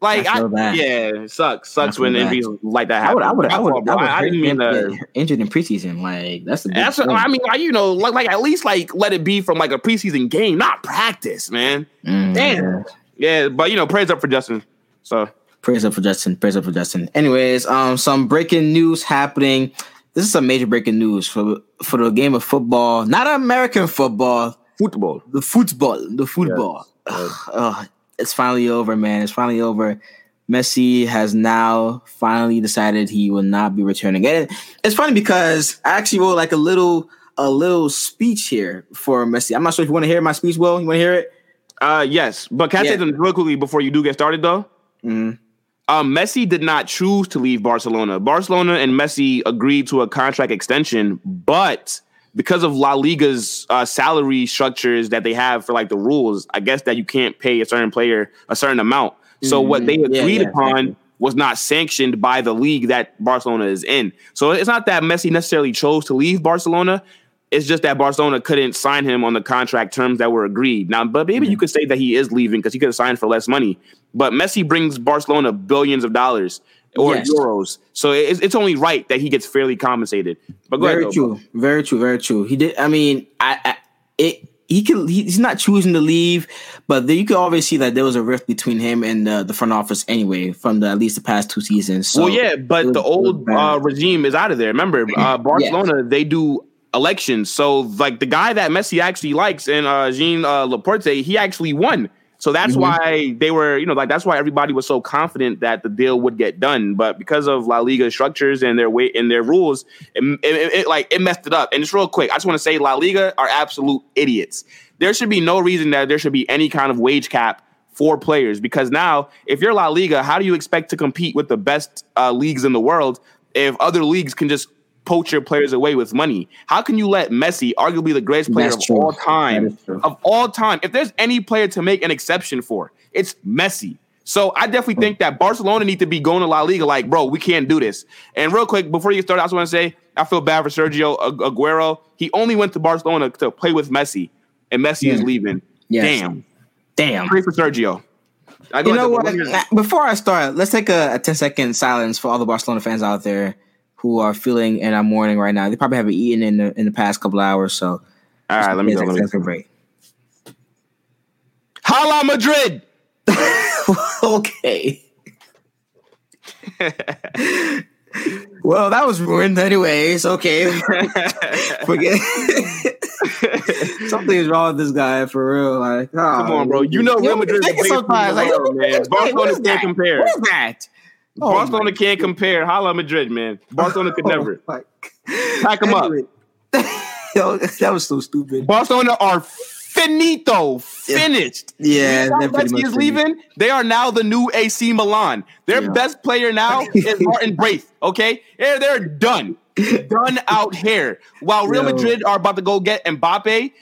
Like, I, I yeah, sucks. Sucks when injuries like that happen. I would, I would, I would, I, would I didn't mean to injured in preseason. Like, that's the. That's what, I mean, like, you know, like, like at least like let it be from like a preseason game, not practice, man. Mm, Damn. Yeah. Yeah, but you know, praise up for Justin. So praise up for Justin. Praise up for Justin. Anyways, um, some breaking news happening. This is some major breaking news for for the game of football, not American football, football, the football, the football. Yes. Ugh, it's finally over, man. It's finally over. Messi has now finally decided he will not be returning. And it's funny because I actually wrote like a little a little speech here for Messi. I'm not sure if you want to hear my speech, Will. You want to hear it? Uh, yes, but can I yeah. say something real quickly before you do get started, though? Mm-hmm. Um, Messi did not choose to leave Barcelona. Barcelona and Messi agreed to a contract extension, but because of La Liga's uh, salary structures that they have for like the rules, I guess that you can't pay a certain player a certain amount. So mm-hmm. what they agreed yeah, yeah, upon exactly. was not sanctioned by the league that Barcelona is in. So it's not that Messi necessarily chose to leave Barcelona. It's just that Barcelona couldn't sign him on the contract terms that were agreed. Now, but maybe mm-hmm. you could say that he is leaving because he could have signed for less money. But Messi brings Barcelona billions of dollars or yes. euros, so it's, it's only right that he gets fairly compensated. But very ahead, true, very true, very true. He did. I mean, I, I it he could he's not choosing to leave, but you could always see that there was a rift between him and the, the front office anyway from the at least the past two seasons. So well, yeah, but was, the old uh, regime is out of there. Remember, uh, *clears throat* Barcelona yes. they do elections. So like the guy that Messi actually likes and uh, Jean uh, Laporta, he actually won. So that's mm-hmm. why they were, you know, like that's why everybody was so confident that the deal would get done. But because of La Liga structures and their weight and their rules, it, it, it, like it messed it up. And just real quick, I just want to say La Liga are absolute idiots. There should be no reason that there should be any kind of wage cap for players because now, if you're La Liga, how do you expect to compete with the best uh, leagues in the world if other leagues can just poach your players away with money. How can you let Messi, arguably the greatest player That's of true. all time, of all time, if there's any player to make an exception for, it's Messi. So I definitely think that Barcelona need to be going to La Liga like, bro, we can't do this. And real quick, before you get started, I just want to say I feel bad for Sergio Aguero. He only went to Barcelona to play with Messi, and Messi yeah. is leaving. Yes. Damn. Damn. Pray for Sergio. You know what? Before I start, let's take a, a 10 second silence for all the Barcelona fans out there who are feeling in a morning right now. They probably haven't eaten in the in the past couple hours. So, all right, let me go. Let me break. Hala Madrid. *laughs* okay. *laughs* well, that was ruined anyways. Okay. *laughs* Forget something is wrong with this guy for real. Like, oh, come on, bro. Oh, you know Real Madrid is the sometimes, like, man. Barcelona can't compare. What is that? Oh, *laughs* oh Barcelona can't compare. Hala Madrid, man. Barcelona could oh never. *laughs* Pack them up. *laughs* Yo, that was so stupid. Barcelona are finito, finished. Yeah, yeah is leaving. They are now the new AC Milan. Their yeah. best player now is Martin Braith. Okay, they're, they're done, done out here. While Real Yo. Madrid are about to go get Mbappe,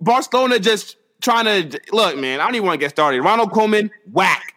Barcelona just trying to look, man. I don't even want to get started. Ronald Koeman, whack.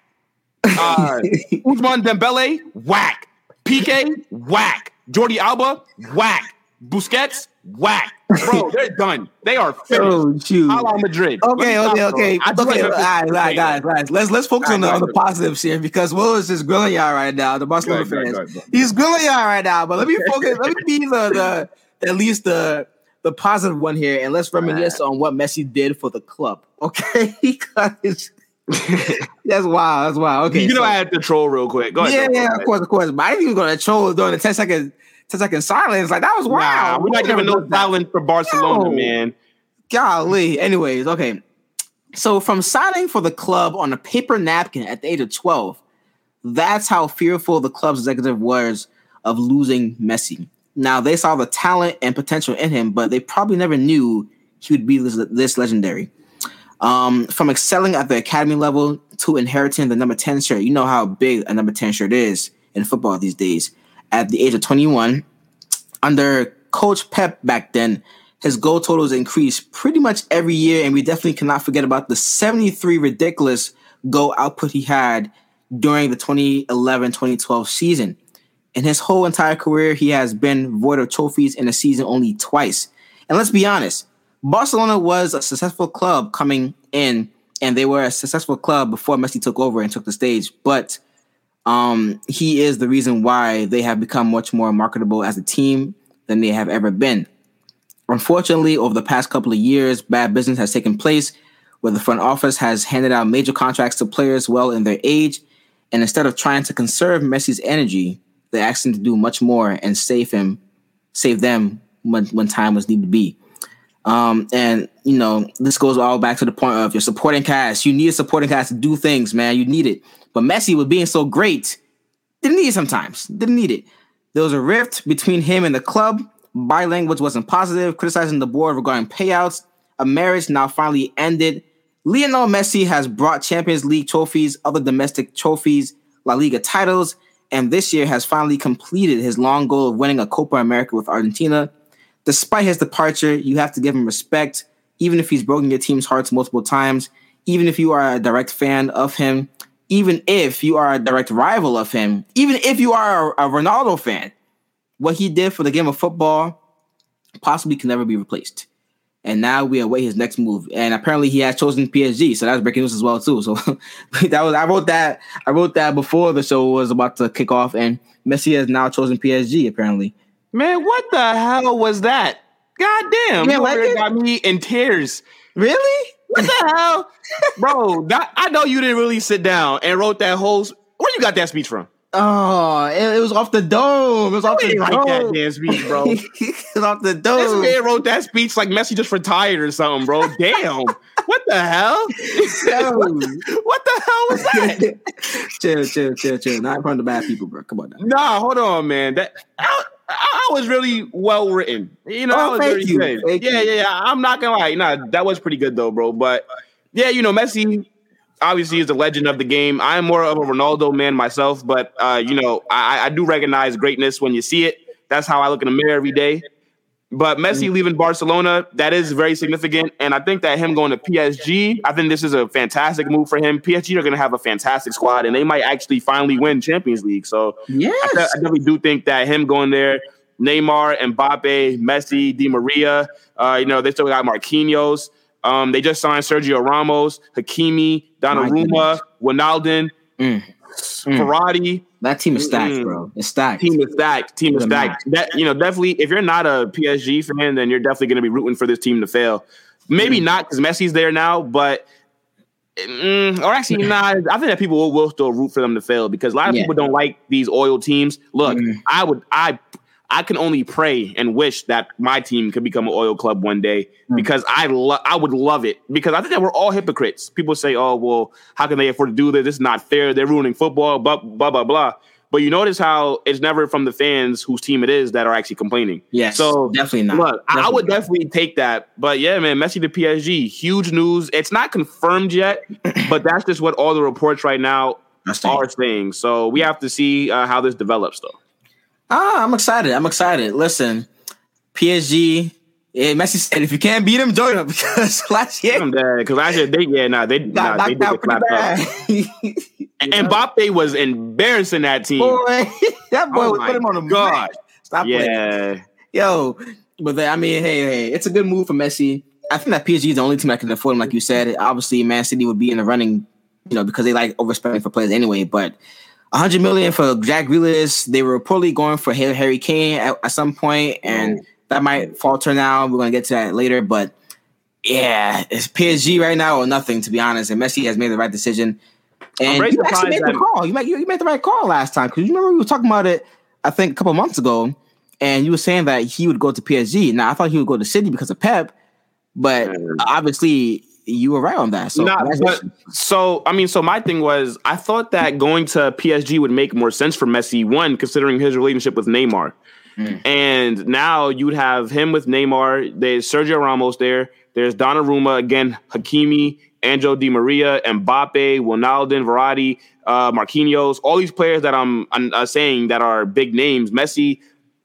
Uh, *laughs* Ousmane Dembele, whack. Piqué, whack. Jordi Alba, whack. Busquets, whack. Bro, *laughs* they're done. They are finished. Oh, shoot. Hala Madrid. Okay, okay, okay. Okay, all right, all right, guys, guys. Let's let's focus right, on the on the positives here because Will is just grilling y'all right now, the Barcelona fans. He's grilling y'all right now, but let me *laughs* focus. let me be the, the at least the the positive one here, and let's reminisce on what Messi did for the club. Okay, because *laughs* that's wild. That's wild. Okay, you know so, I had to troll real quick. Go ahead. Yeah, yeah, of course, of course. But I didn't even go to troll during the 10 second 10 second silence. Like that was wild. Nah, we're not giving no silence for Barcelona, Yo. man. Golly. Anyways, okay. So from signing for the club on a paper napkin at the age of 12, that's how fearful the club's executive was of losing Messi. Now they saw the talent and potential in him, but they probably never knew he would be this, this legendary. Um, from excelling at the academy level to inheriting the number 10 shirt, you know how big a number 10 shirt is in football these days. At the age of 21, under Coach Pep back then, his goal totals increased pretty much every year, and we definitely cannot forget about the 73 ridiculous goal output he had during the 2011-2012 season. In his whole entire career, he has been void of trophies in a season only twice. And let's be honest, Barcelona was a successful club coming in, and they were a successful club before Messi took over and took the stage. But um, he is the reason why they have become much more marketable as a team than they have ever been. Unfortunately, over the past couple of years, bad business has taken place where the front office has handed out major contracts to players well in their age. And instead of trying to conserve Messi's energy, they asked him to do much more and save him, save them when, when time was needed to be. Um, and you know, this goes all back to the point of your supporting cast. You need a supporting cast to do things, man. You need it. But Messi, with being so great, didn't need it sometimes. Didn't need it. There was a rift between him and the club. Body language wasn't positive, criticizing the board regarding payouts. A marriage now finally ended. Lionel Messi has brought Champions League trophies, other domestic trophies, La Liga titles, and this year has finally completed his long goal of winning a Copa America with Argentina. Despite his departure, you have to give him respect, even if he's broken your team's hearts multiple times, even if you are a direct fan of him, even if you are a direct rival of him, even if you are a, Ronaldo fan. What he did for the game of football possibly can never be replaced. And now we await his next move. And apparently he has chosen PSG. So that's breaking news as well, too. *laughs* So that was I wrote that I wrote that before the show was about to kick off, and Messi has now chosen PSG, apparently. Man, what the hell was that? God damn, you like got me in tears. Really? What the hell, bro? That, I know you didn't really sit down and wrote that whole. Where you got that speech from? Oh, it, it was off the dome. It was off the dome. like that damn speech, bro. *laughs* it was off the dome. This man wrote that speech like Messi just retired or something, bro. Damn. what the hell? *laughs* what the hell was that? *laughs* chill, chill, chill, chill. Not in front of the bad people, bro. Come on now. Nah, hold on, man. That. I, I was really well written. You know, oh, thank you. Thank yeah, yeah, yeah. I'm not gonna lie. Nah, that was pretty good though, bro. But yeah, you know, Messi obviously is the legend of the game. I'm more of a Ronaldo man myself, but uh, you know, I, I do recognize greatness when you see it. That's how I look in the mirror every day. But Messi mm. leaving Barcelona, that is very significant. And I think that him going to PSG, I think this is a fantastic move for him. PSG are going to have a fantastic squad and they might actually finally win Champions League. So yes. I, th- I definitely do think that him going there, Neymar, Mbappe, Messi, Di Maria, uh, you know, they still got Marquinhos. Um, they just signed Sergio Ramos, Hakimi, Donnarumma, Wijnaldum, mm. mm. That team is stacked, mm. bro. It's stacked. Team is stacked. Team is stacked. That you know, definitely. If you're not a PSG fan, then you're definitely going to be rooting for this team to fail. Maybe mm. not because Messi's there now, but Mm, or actually, *laughs* nah. I think that people will, will, still root for them to fail because a lot of yeah. people don't like these oil teams. Look, mm. I would, I, I can only pray and wish that my team could become an oil club one day mm. because I love, I would love it because I think that we're all hypocrites. People say, "Oh, well, how can they afford to do this? This is not fair. They're ruining football." Blah blah blah blah. But you notice how it's never from the fans whose team it is that are actually complaining. Yeah. So definitely not. Look, definitely I would not. definitely take that. But yeah, man, Messi to PSG, huge news. It's not confirmed yet, *clears throat* but that's just what all the reports right now are saying. So we have to see uh, how this develops, though. Ah, I'm excited. I'm excited. Listen, PSG yeah, Messi said if you can't beat him, join him *laughs* because last year, because last year they yeah nah they got nah, they did get clapped up. and *laughs* Mbappe was embarrassing that team. Boy, *laughs* that boy oh was put him on the god. Stop yeah. playing. Yo, but I mean, hey, hey, it's a good move for Messi. I think that PSG is the only team that can afford him, like you said. Obviously, Man City would be in the running, you know, because they like overspending for players anyway. But 100 million for Jack Grealish. They were reportedly going for Harry Kane at, at some point, and. Oh that might falter now. We're gonna get to that later, but yeah, it's PSG right now or nothing. To be honest, and Messi has made the right decision. And you actually made the call. You made you, made the right call last time because you remember we were talking about it. I think a couple months ago, and you were saying that he would go to PSG. Now I thought he would go to City because of Pep, but obviously you were right on that. So, Not, but, so I mean, so my thing was I thought that going to PSG would make more sense for Messi. One, considering his relationship with Neymar. Mm. And now you'd have him with Neymar. There's Sergio Ramos there. There's Donnarumma again, Hakimi, Angel Di Maria, Mbappe, Wijnaldum, Verratti, uh, Marquinhos. All these players that I'm, I'm uh, saying that are big names. Messi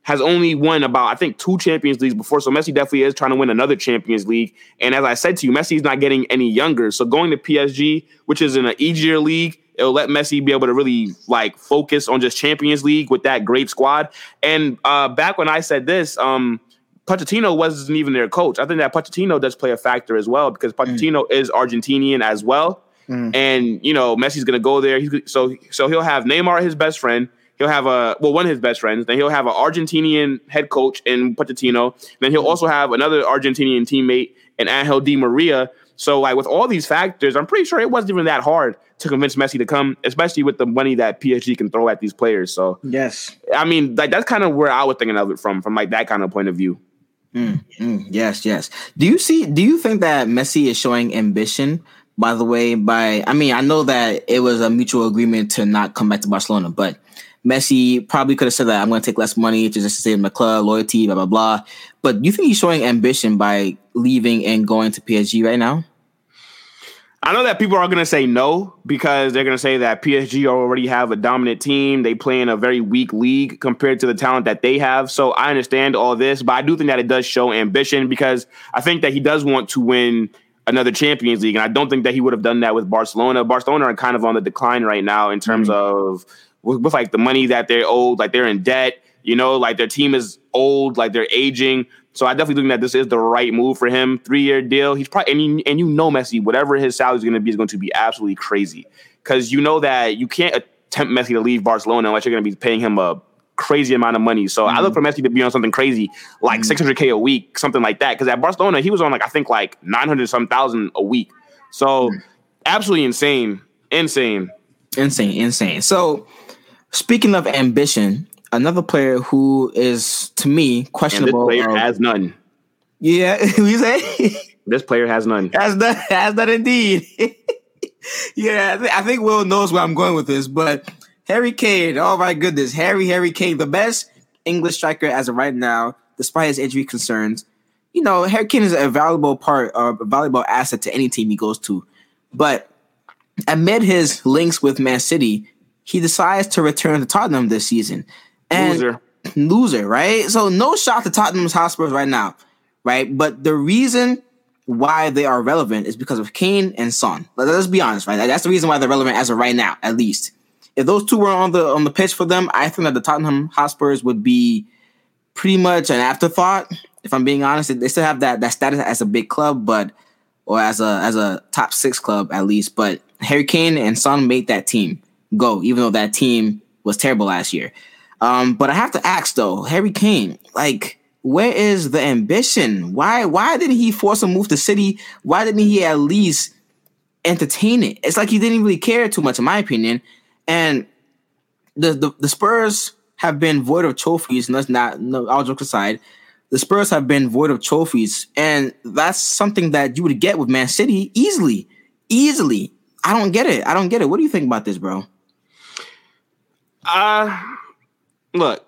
has only won about I think two Champions Leagues before, so Messi definitely is trying to win another Champions League. And as I said to you, Messi is not getting any younger. So going to PSG, which is in an easier league, It'll let Messi be able to really like focus on just Champions League with that great squad. And uh, back when I said this, um, Pochettino wasn't even their coach. I think that Pochettino does play a factor as well because mm. Pochettino mm. is Argentinian as well. Mm. And you know Messi's gonna go there. He's, so so he'll have Neymar his best friend. He'll have a well one of his best friends. Then he'll have an Argentinian head coach in Pochettino. Then he'll mm. also have another Argentinian teammate in Angel Di Maria. So like with all these factors, I'm pretty sure it wasn't even that hard to convince Messi to come, especially with the money that PSG can throw at these players. So yes, I mean like that's kind of where I was thinking of it from, from like that kind of point of view. Mm, mm, yes, yes. Do you see? Do you think that Messi is showing ambition? By the way, by I mean I know that it was a mutual agreement to not come back to Barcelona, but Messi probably could have said that I'm going to take less money to just stay in the club, loyalty, blah blah blah. But you think he's showing ambition by leaving and going to PSG right now? I know that people are going to say no because they're going to say that PSG already have a dominant team. They play in a very weak league compared to the talent that they have. So I understand all this, but I do think that it does show ambition because I think that he does want to win another Champions League, and I don't think that he would have done that with Barcelona. Barcelona are kind of on the decline right now in terms mm-hmm. of with, with like the money that they're owed, like they're in debt. You know, like their team is old, like they're aging. So I definitely think that this is the right move for him. Three year deal. He's probably and you, and you know Messi, whatever his salary is going to be, is going to be absolutely crazy because you know that you can't attempt Messi to leave Barcelona unless you're going to be paying him a crazy amount of money. So mm-hmm. I look mm-hmm. for Messi to be on something crazy like mm-hmm. 600k a week, something like that. Because at Barcelona he was on like I think like 900 some thousand a week. So mm-hmm. absolutely insane, insane, insane, insane. So speaking of ambition, another player who is to me questionable. And this player has none. Yeah, *laughs* you say this player has none. Has none. Has none indeed. *laughs* yeah, I, th- I think Will knows where I'm going with this, but Harry Kane. Oh my goodness, Harry Harry Kane, the best English striker as of right now, despite his injury concerns. You know, Harry Kane is a valuable part or a valuable asset to any team he goes to, but amid his links with Man City, he decides to return to Tottenham this season. And loser. Loser, right? So no shot to Tottenham's Hotspurs right now, right? But the reason why they are relevant is because of Kane and Son. Let's be honest, right? That's the reason why they're relevant as of right now, at least. If those two were on the on the pitch for them, I think that the Tottenham Hotspurs would be pretty much an afterthought. If I'm being honest, they still have that that status as a big club, but or as a as a top six club at least. But Harry Kane and Son made that team go, even though that team was terrible last year. Um, but I have to ask though, Harry Kane, like, where is the ambition? Why why didn't he force a move to City? Why didn't he at least entertain it. It's like he didn't really care too much, in my opinion. And the the, the Spurs have been void of trophies, and that's not no all jokes aside. The Spurs have been void of trophies, and that's something that you would get with Man City easily, easily. I don't get it. I don't get it. What do you think about this, bro? Uh look,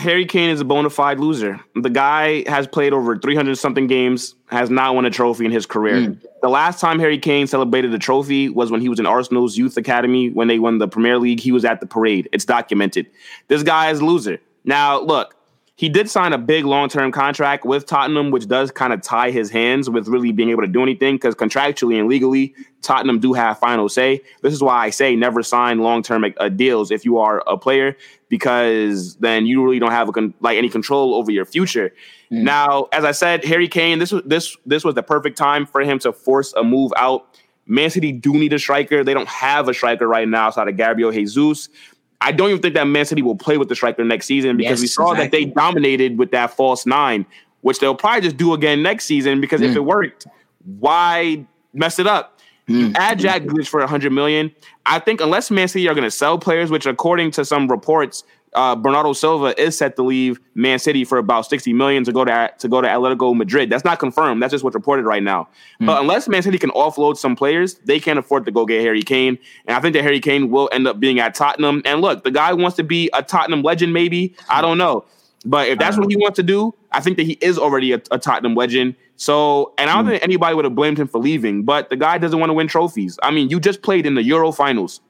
Harry Kane is a bona fide loser. The guy has played over 300 something games, has not won a trophy in his career. Mm. The last time Harry Kane celebrated a trophy was when he was in Arsenal's youth academy when they won the Premier League. He was at the parade. It's documented. This guy is a loser. Now, look, he did sign a big long term contract with Tottenham, which does kind of tie his hands with really being able to do anything because contractually and legally, Tottenham do have final say. This is why I say never sign long term uh, deals if you are a player because then you really don't have con- like any control over your future. Mm. Now, as I said, Harry Kane, this was this this was the perfect time for him to force a move out. Man City do need a striker. They don't have a striker right now outside of Gabriel Jesus. I don't even think that Man City will play with the striker next season because yes, we saw exactly. that they dominated with that false nine, which they'll probably just do again next season because mm. if it worked, why mess it up? You mm. add Jack Grealish for 100 million. I think unless Man City are going to sell players, which according to some reports, uh, Bernardo Silva is set to leave Man City for about 60 million to go to to go to Atletico Madrid. That's not confirmed. That's just what's reported right now. Mm. But unless Man City can offload some players, they can't afford to go get Harry Kane. And I think that Harry Kane will end up being at Tottenham. And look, the guy wants to be a Tottenham legend, maybe. I don't know. But if that's what he wants to do, I think that he is already a, a Tottenham legend. So, and I don't mm. think anybody would have blamed him for leaving, but the guy doesn't want to win trophies. I mean, you just played in the Euro finals.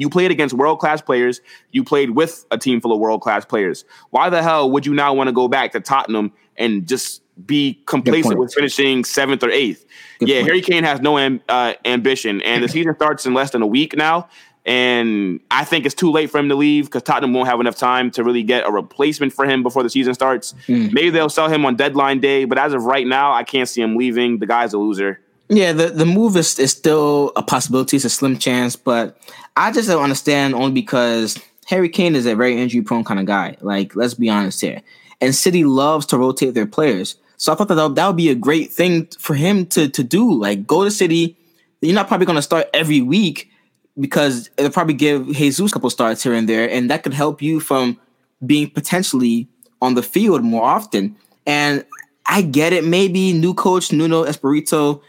You played against world class players. You played with a team full of world class players. Why the hell would you now want to go back to Tottenham and just be complacent with finishing seventh or eighth? Good yeah, point. Harry Kane has no uh, ambition, and the season starts in less than a week now. And I think it's too late for him to leave because Tottenham won't have enough time to really get a replacement for him before the season starts. Mm. Maybe they'll sell him on deadline day, but as of right now, I can't see him leaving. The guy's a loser. Yeah, the, the move is, is still a possibility. It's a slim chance, but I just don't understand only because Harry Kane is a very injury prone kind of guy. Like, let's be honest here. And City loves to rotate their players. So I thought that that would be a great thing for him to, to do. Like, go to City. You're not probably going to start every week because it'll probably give Jesus a couple starts here and there. And that could help you from being potentially on the field more often. And I get it. Maybe new coach Nuno Espirito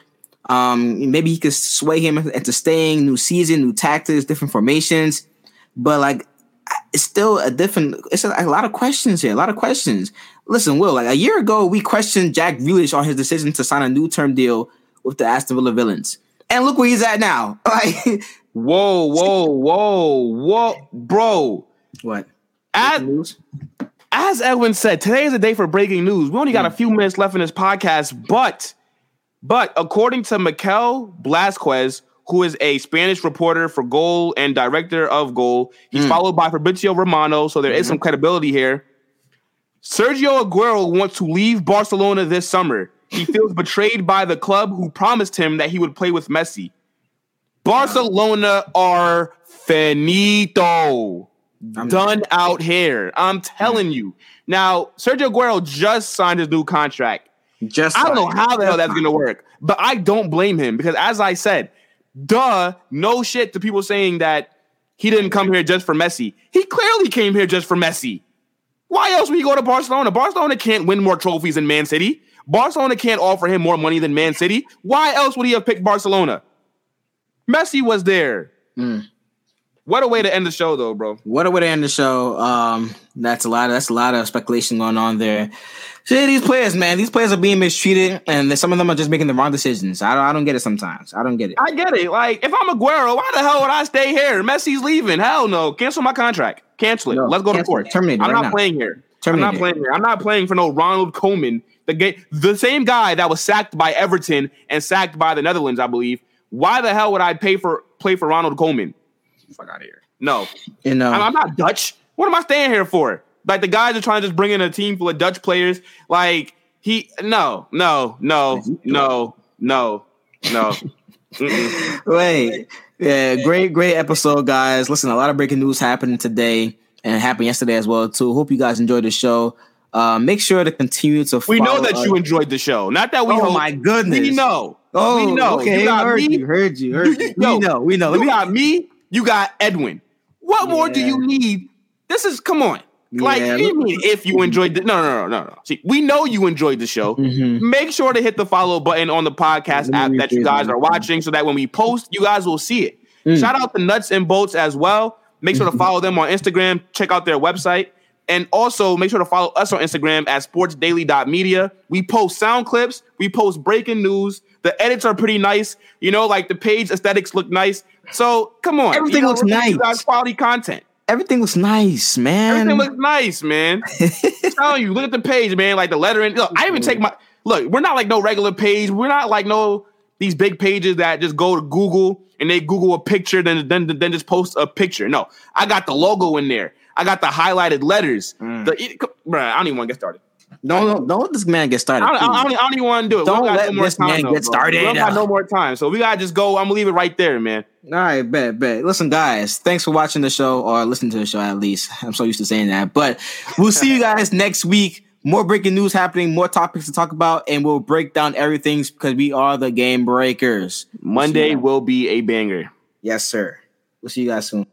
um, maybe he could sway him into staying, new season, new tactics, different formations. But like, it's still a different. It's a, a, lot of questions here. A lot of questions. Listen, Will. Like a year ago, we questioned Jack Grealish on his decision to sign a new term deal with the Aston Villa Villains, and look where he's at now. *laughs* Like, whoa, whoa, whoa, whoa, bro. What? As, as Edwin said, today is a day for breaking news. We only got a few minutes left in this podcast, but but according to Mikel Blasquez, who is a Spanish reporter for Goal and director of Goal, he's mm. followed by Fabrizio Romano, so there mm-hmm. is some credibility here. Sergio Aguero wants to leave Barcelona this summer. He *laughs* feels betrayed by the club who promised him that he would play with Messi. Barcelona are finito. I'm done out here. I'm telling you. Now, Sergio Aguero just signed his new contract. Just I don't know how the hell that's *laughs* gonna work, but I don't blame him because, as I said, duh, no shit to people saying that he didn't come here just for Messi. He clearly came here just for Messi. Why else would he go to Barcelona? Barcelona can't win more trophies than Man City. Barcelona can't offer him more money than Man City. Why else would he have picked Barcelona? Messi was there. Mm. What a way to end the show, though, bro. What a way to end the show. Um, that's a lot. Of, that's a lot of speculation going on there. See, these players, man, these players are being mistreated, and some of them are just making the wrong decisions. I don't, I don't get it sometimes. I don't get it. I get it. Like, if I'm Aguero, why the hell would I stay here? Messi's leaving. Hell no. Cancel my contract. Cancel it. No, Let's go to court. Terminate. I'm right not now. playing here. Terminate. I'm not playing here. I'm not playing for no Ronald Koeman, the ga- the same guy that was sacked by Everton and sacked by the Netherlands, I believe. Why the hell would I pay for play for Ronald Koeman? Fuck out of here. No, you know, I'm, I'm not Dutch. What am I staying here for? Like the guys are trying to just bring in a team full of Dutch players. Like he, no, no, no, no, no, no. *laughs* Wait, yeah, great, great episode, guys. Listen, a lot of breaking news happening today and happened yesterday as well too. Hope you guys enjoyed the show. Uh, make sure to continue to. We know that us. you enjoyed the show. Not that we. Oh hope. my goodness. We know. Oh, we know. Okay, you got heard me. You, heard you. Heard you. we know. We know. We got me. You got Edwin. What yeah. more do you need? This is come on. Like, yeah, mean if you enjoyed the no, no, no, no, no. See, we know you enjoyed the show. Mm-hmm. Make sure to hit the follow button on the podcast app that you guys are watching so that when we post, you guys will see it. Mm. Shout out to Nuts and Bolts as well. Make sure to mm-hmm. follow them on Instagram. Check out their website. And also make sure to follow us on Instagram at sportsdaily.media. We post sound clips, we post breaking news. The edits are pretty nice. You know, like the page aesthetics look nice. So come on. Everything you know, looks nice. You guys quality content. Everything looks nice, man. Everything looks nice, man. *laughs* I'm telling you, look at the page, man. Like the lettering. Look, I even take my look. We're not like no regular page. We're not like no these big pages that just go to Google and they Google a picture, then then then just post a picture. No, I got the logo in there. I got the highlighted letters. Mm. The, bro, I don't even want to get started. No, no, don't let this man get started. I don't, I don't, I don't even want to do it. Don't let no this man though, get started. We don't got no more time, so we gotta just go. I'm gonna leave it right there, man. All right, bet, bet. Listen, guys, thanks for watching the show or listening to the show at least. I'm so used to saying that, but we'll see you *laughs* guys next week. More breaking news happening, more topics to talk about, and we'll break down everything because we are the game breakers. Monday will be a banger. Yes, sir. We'll see you guys soon.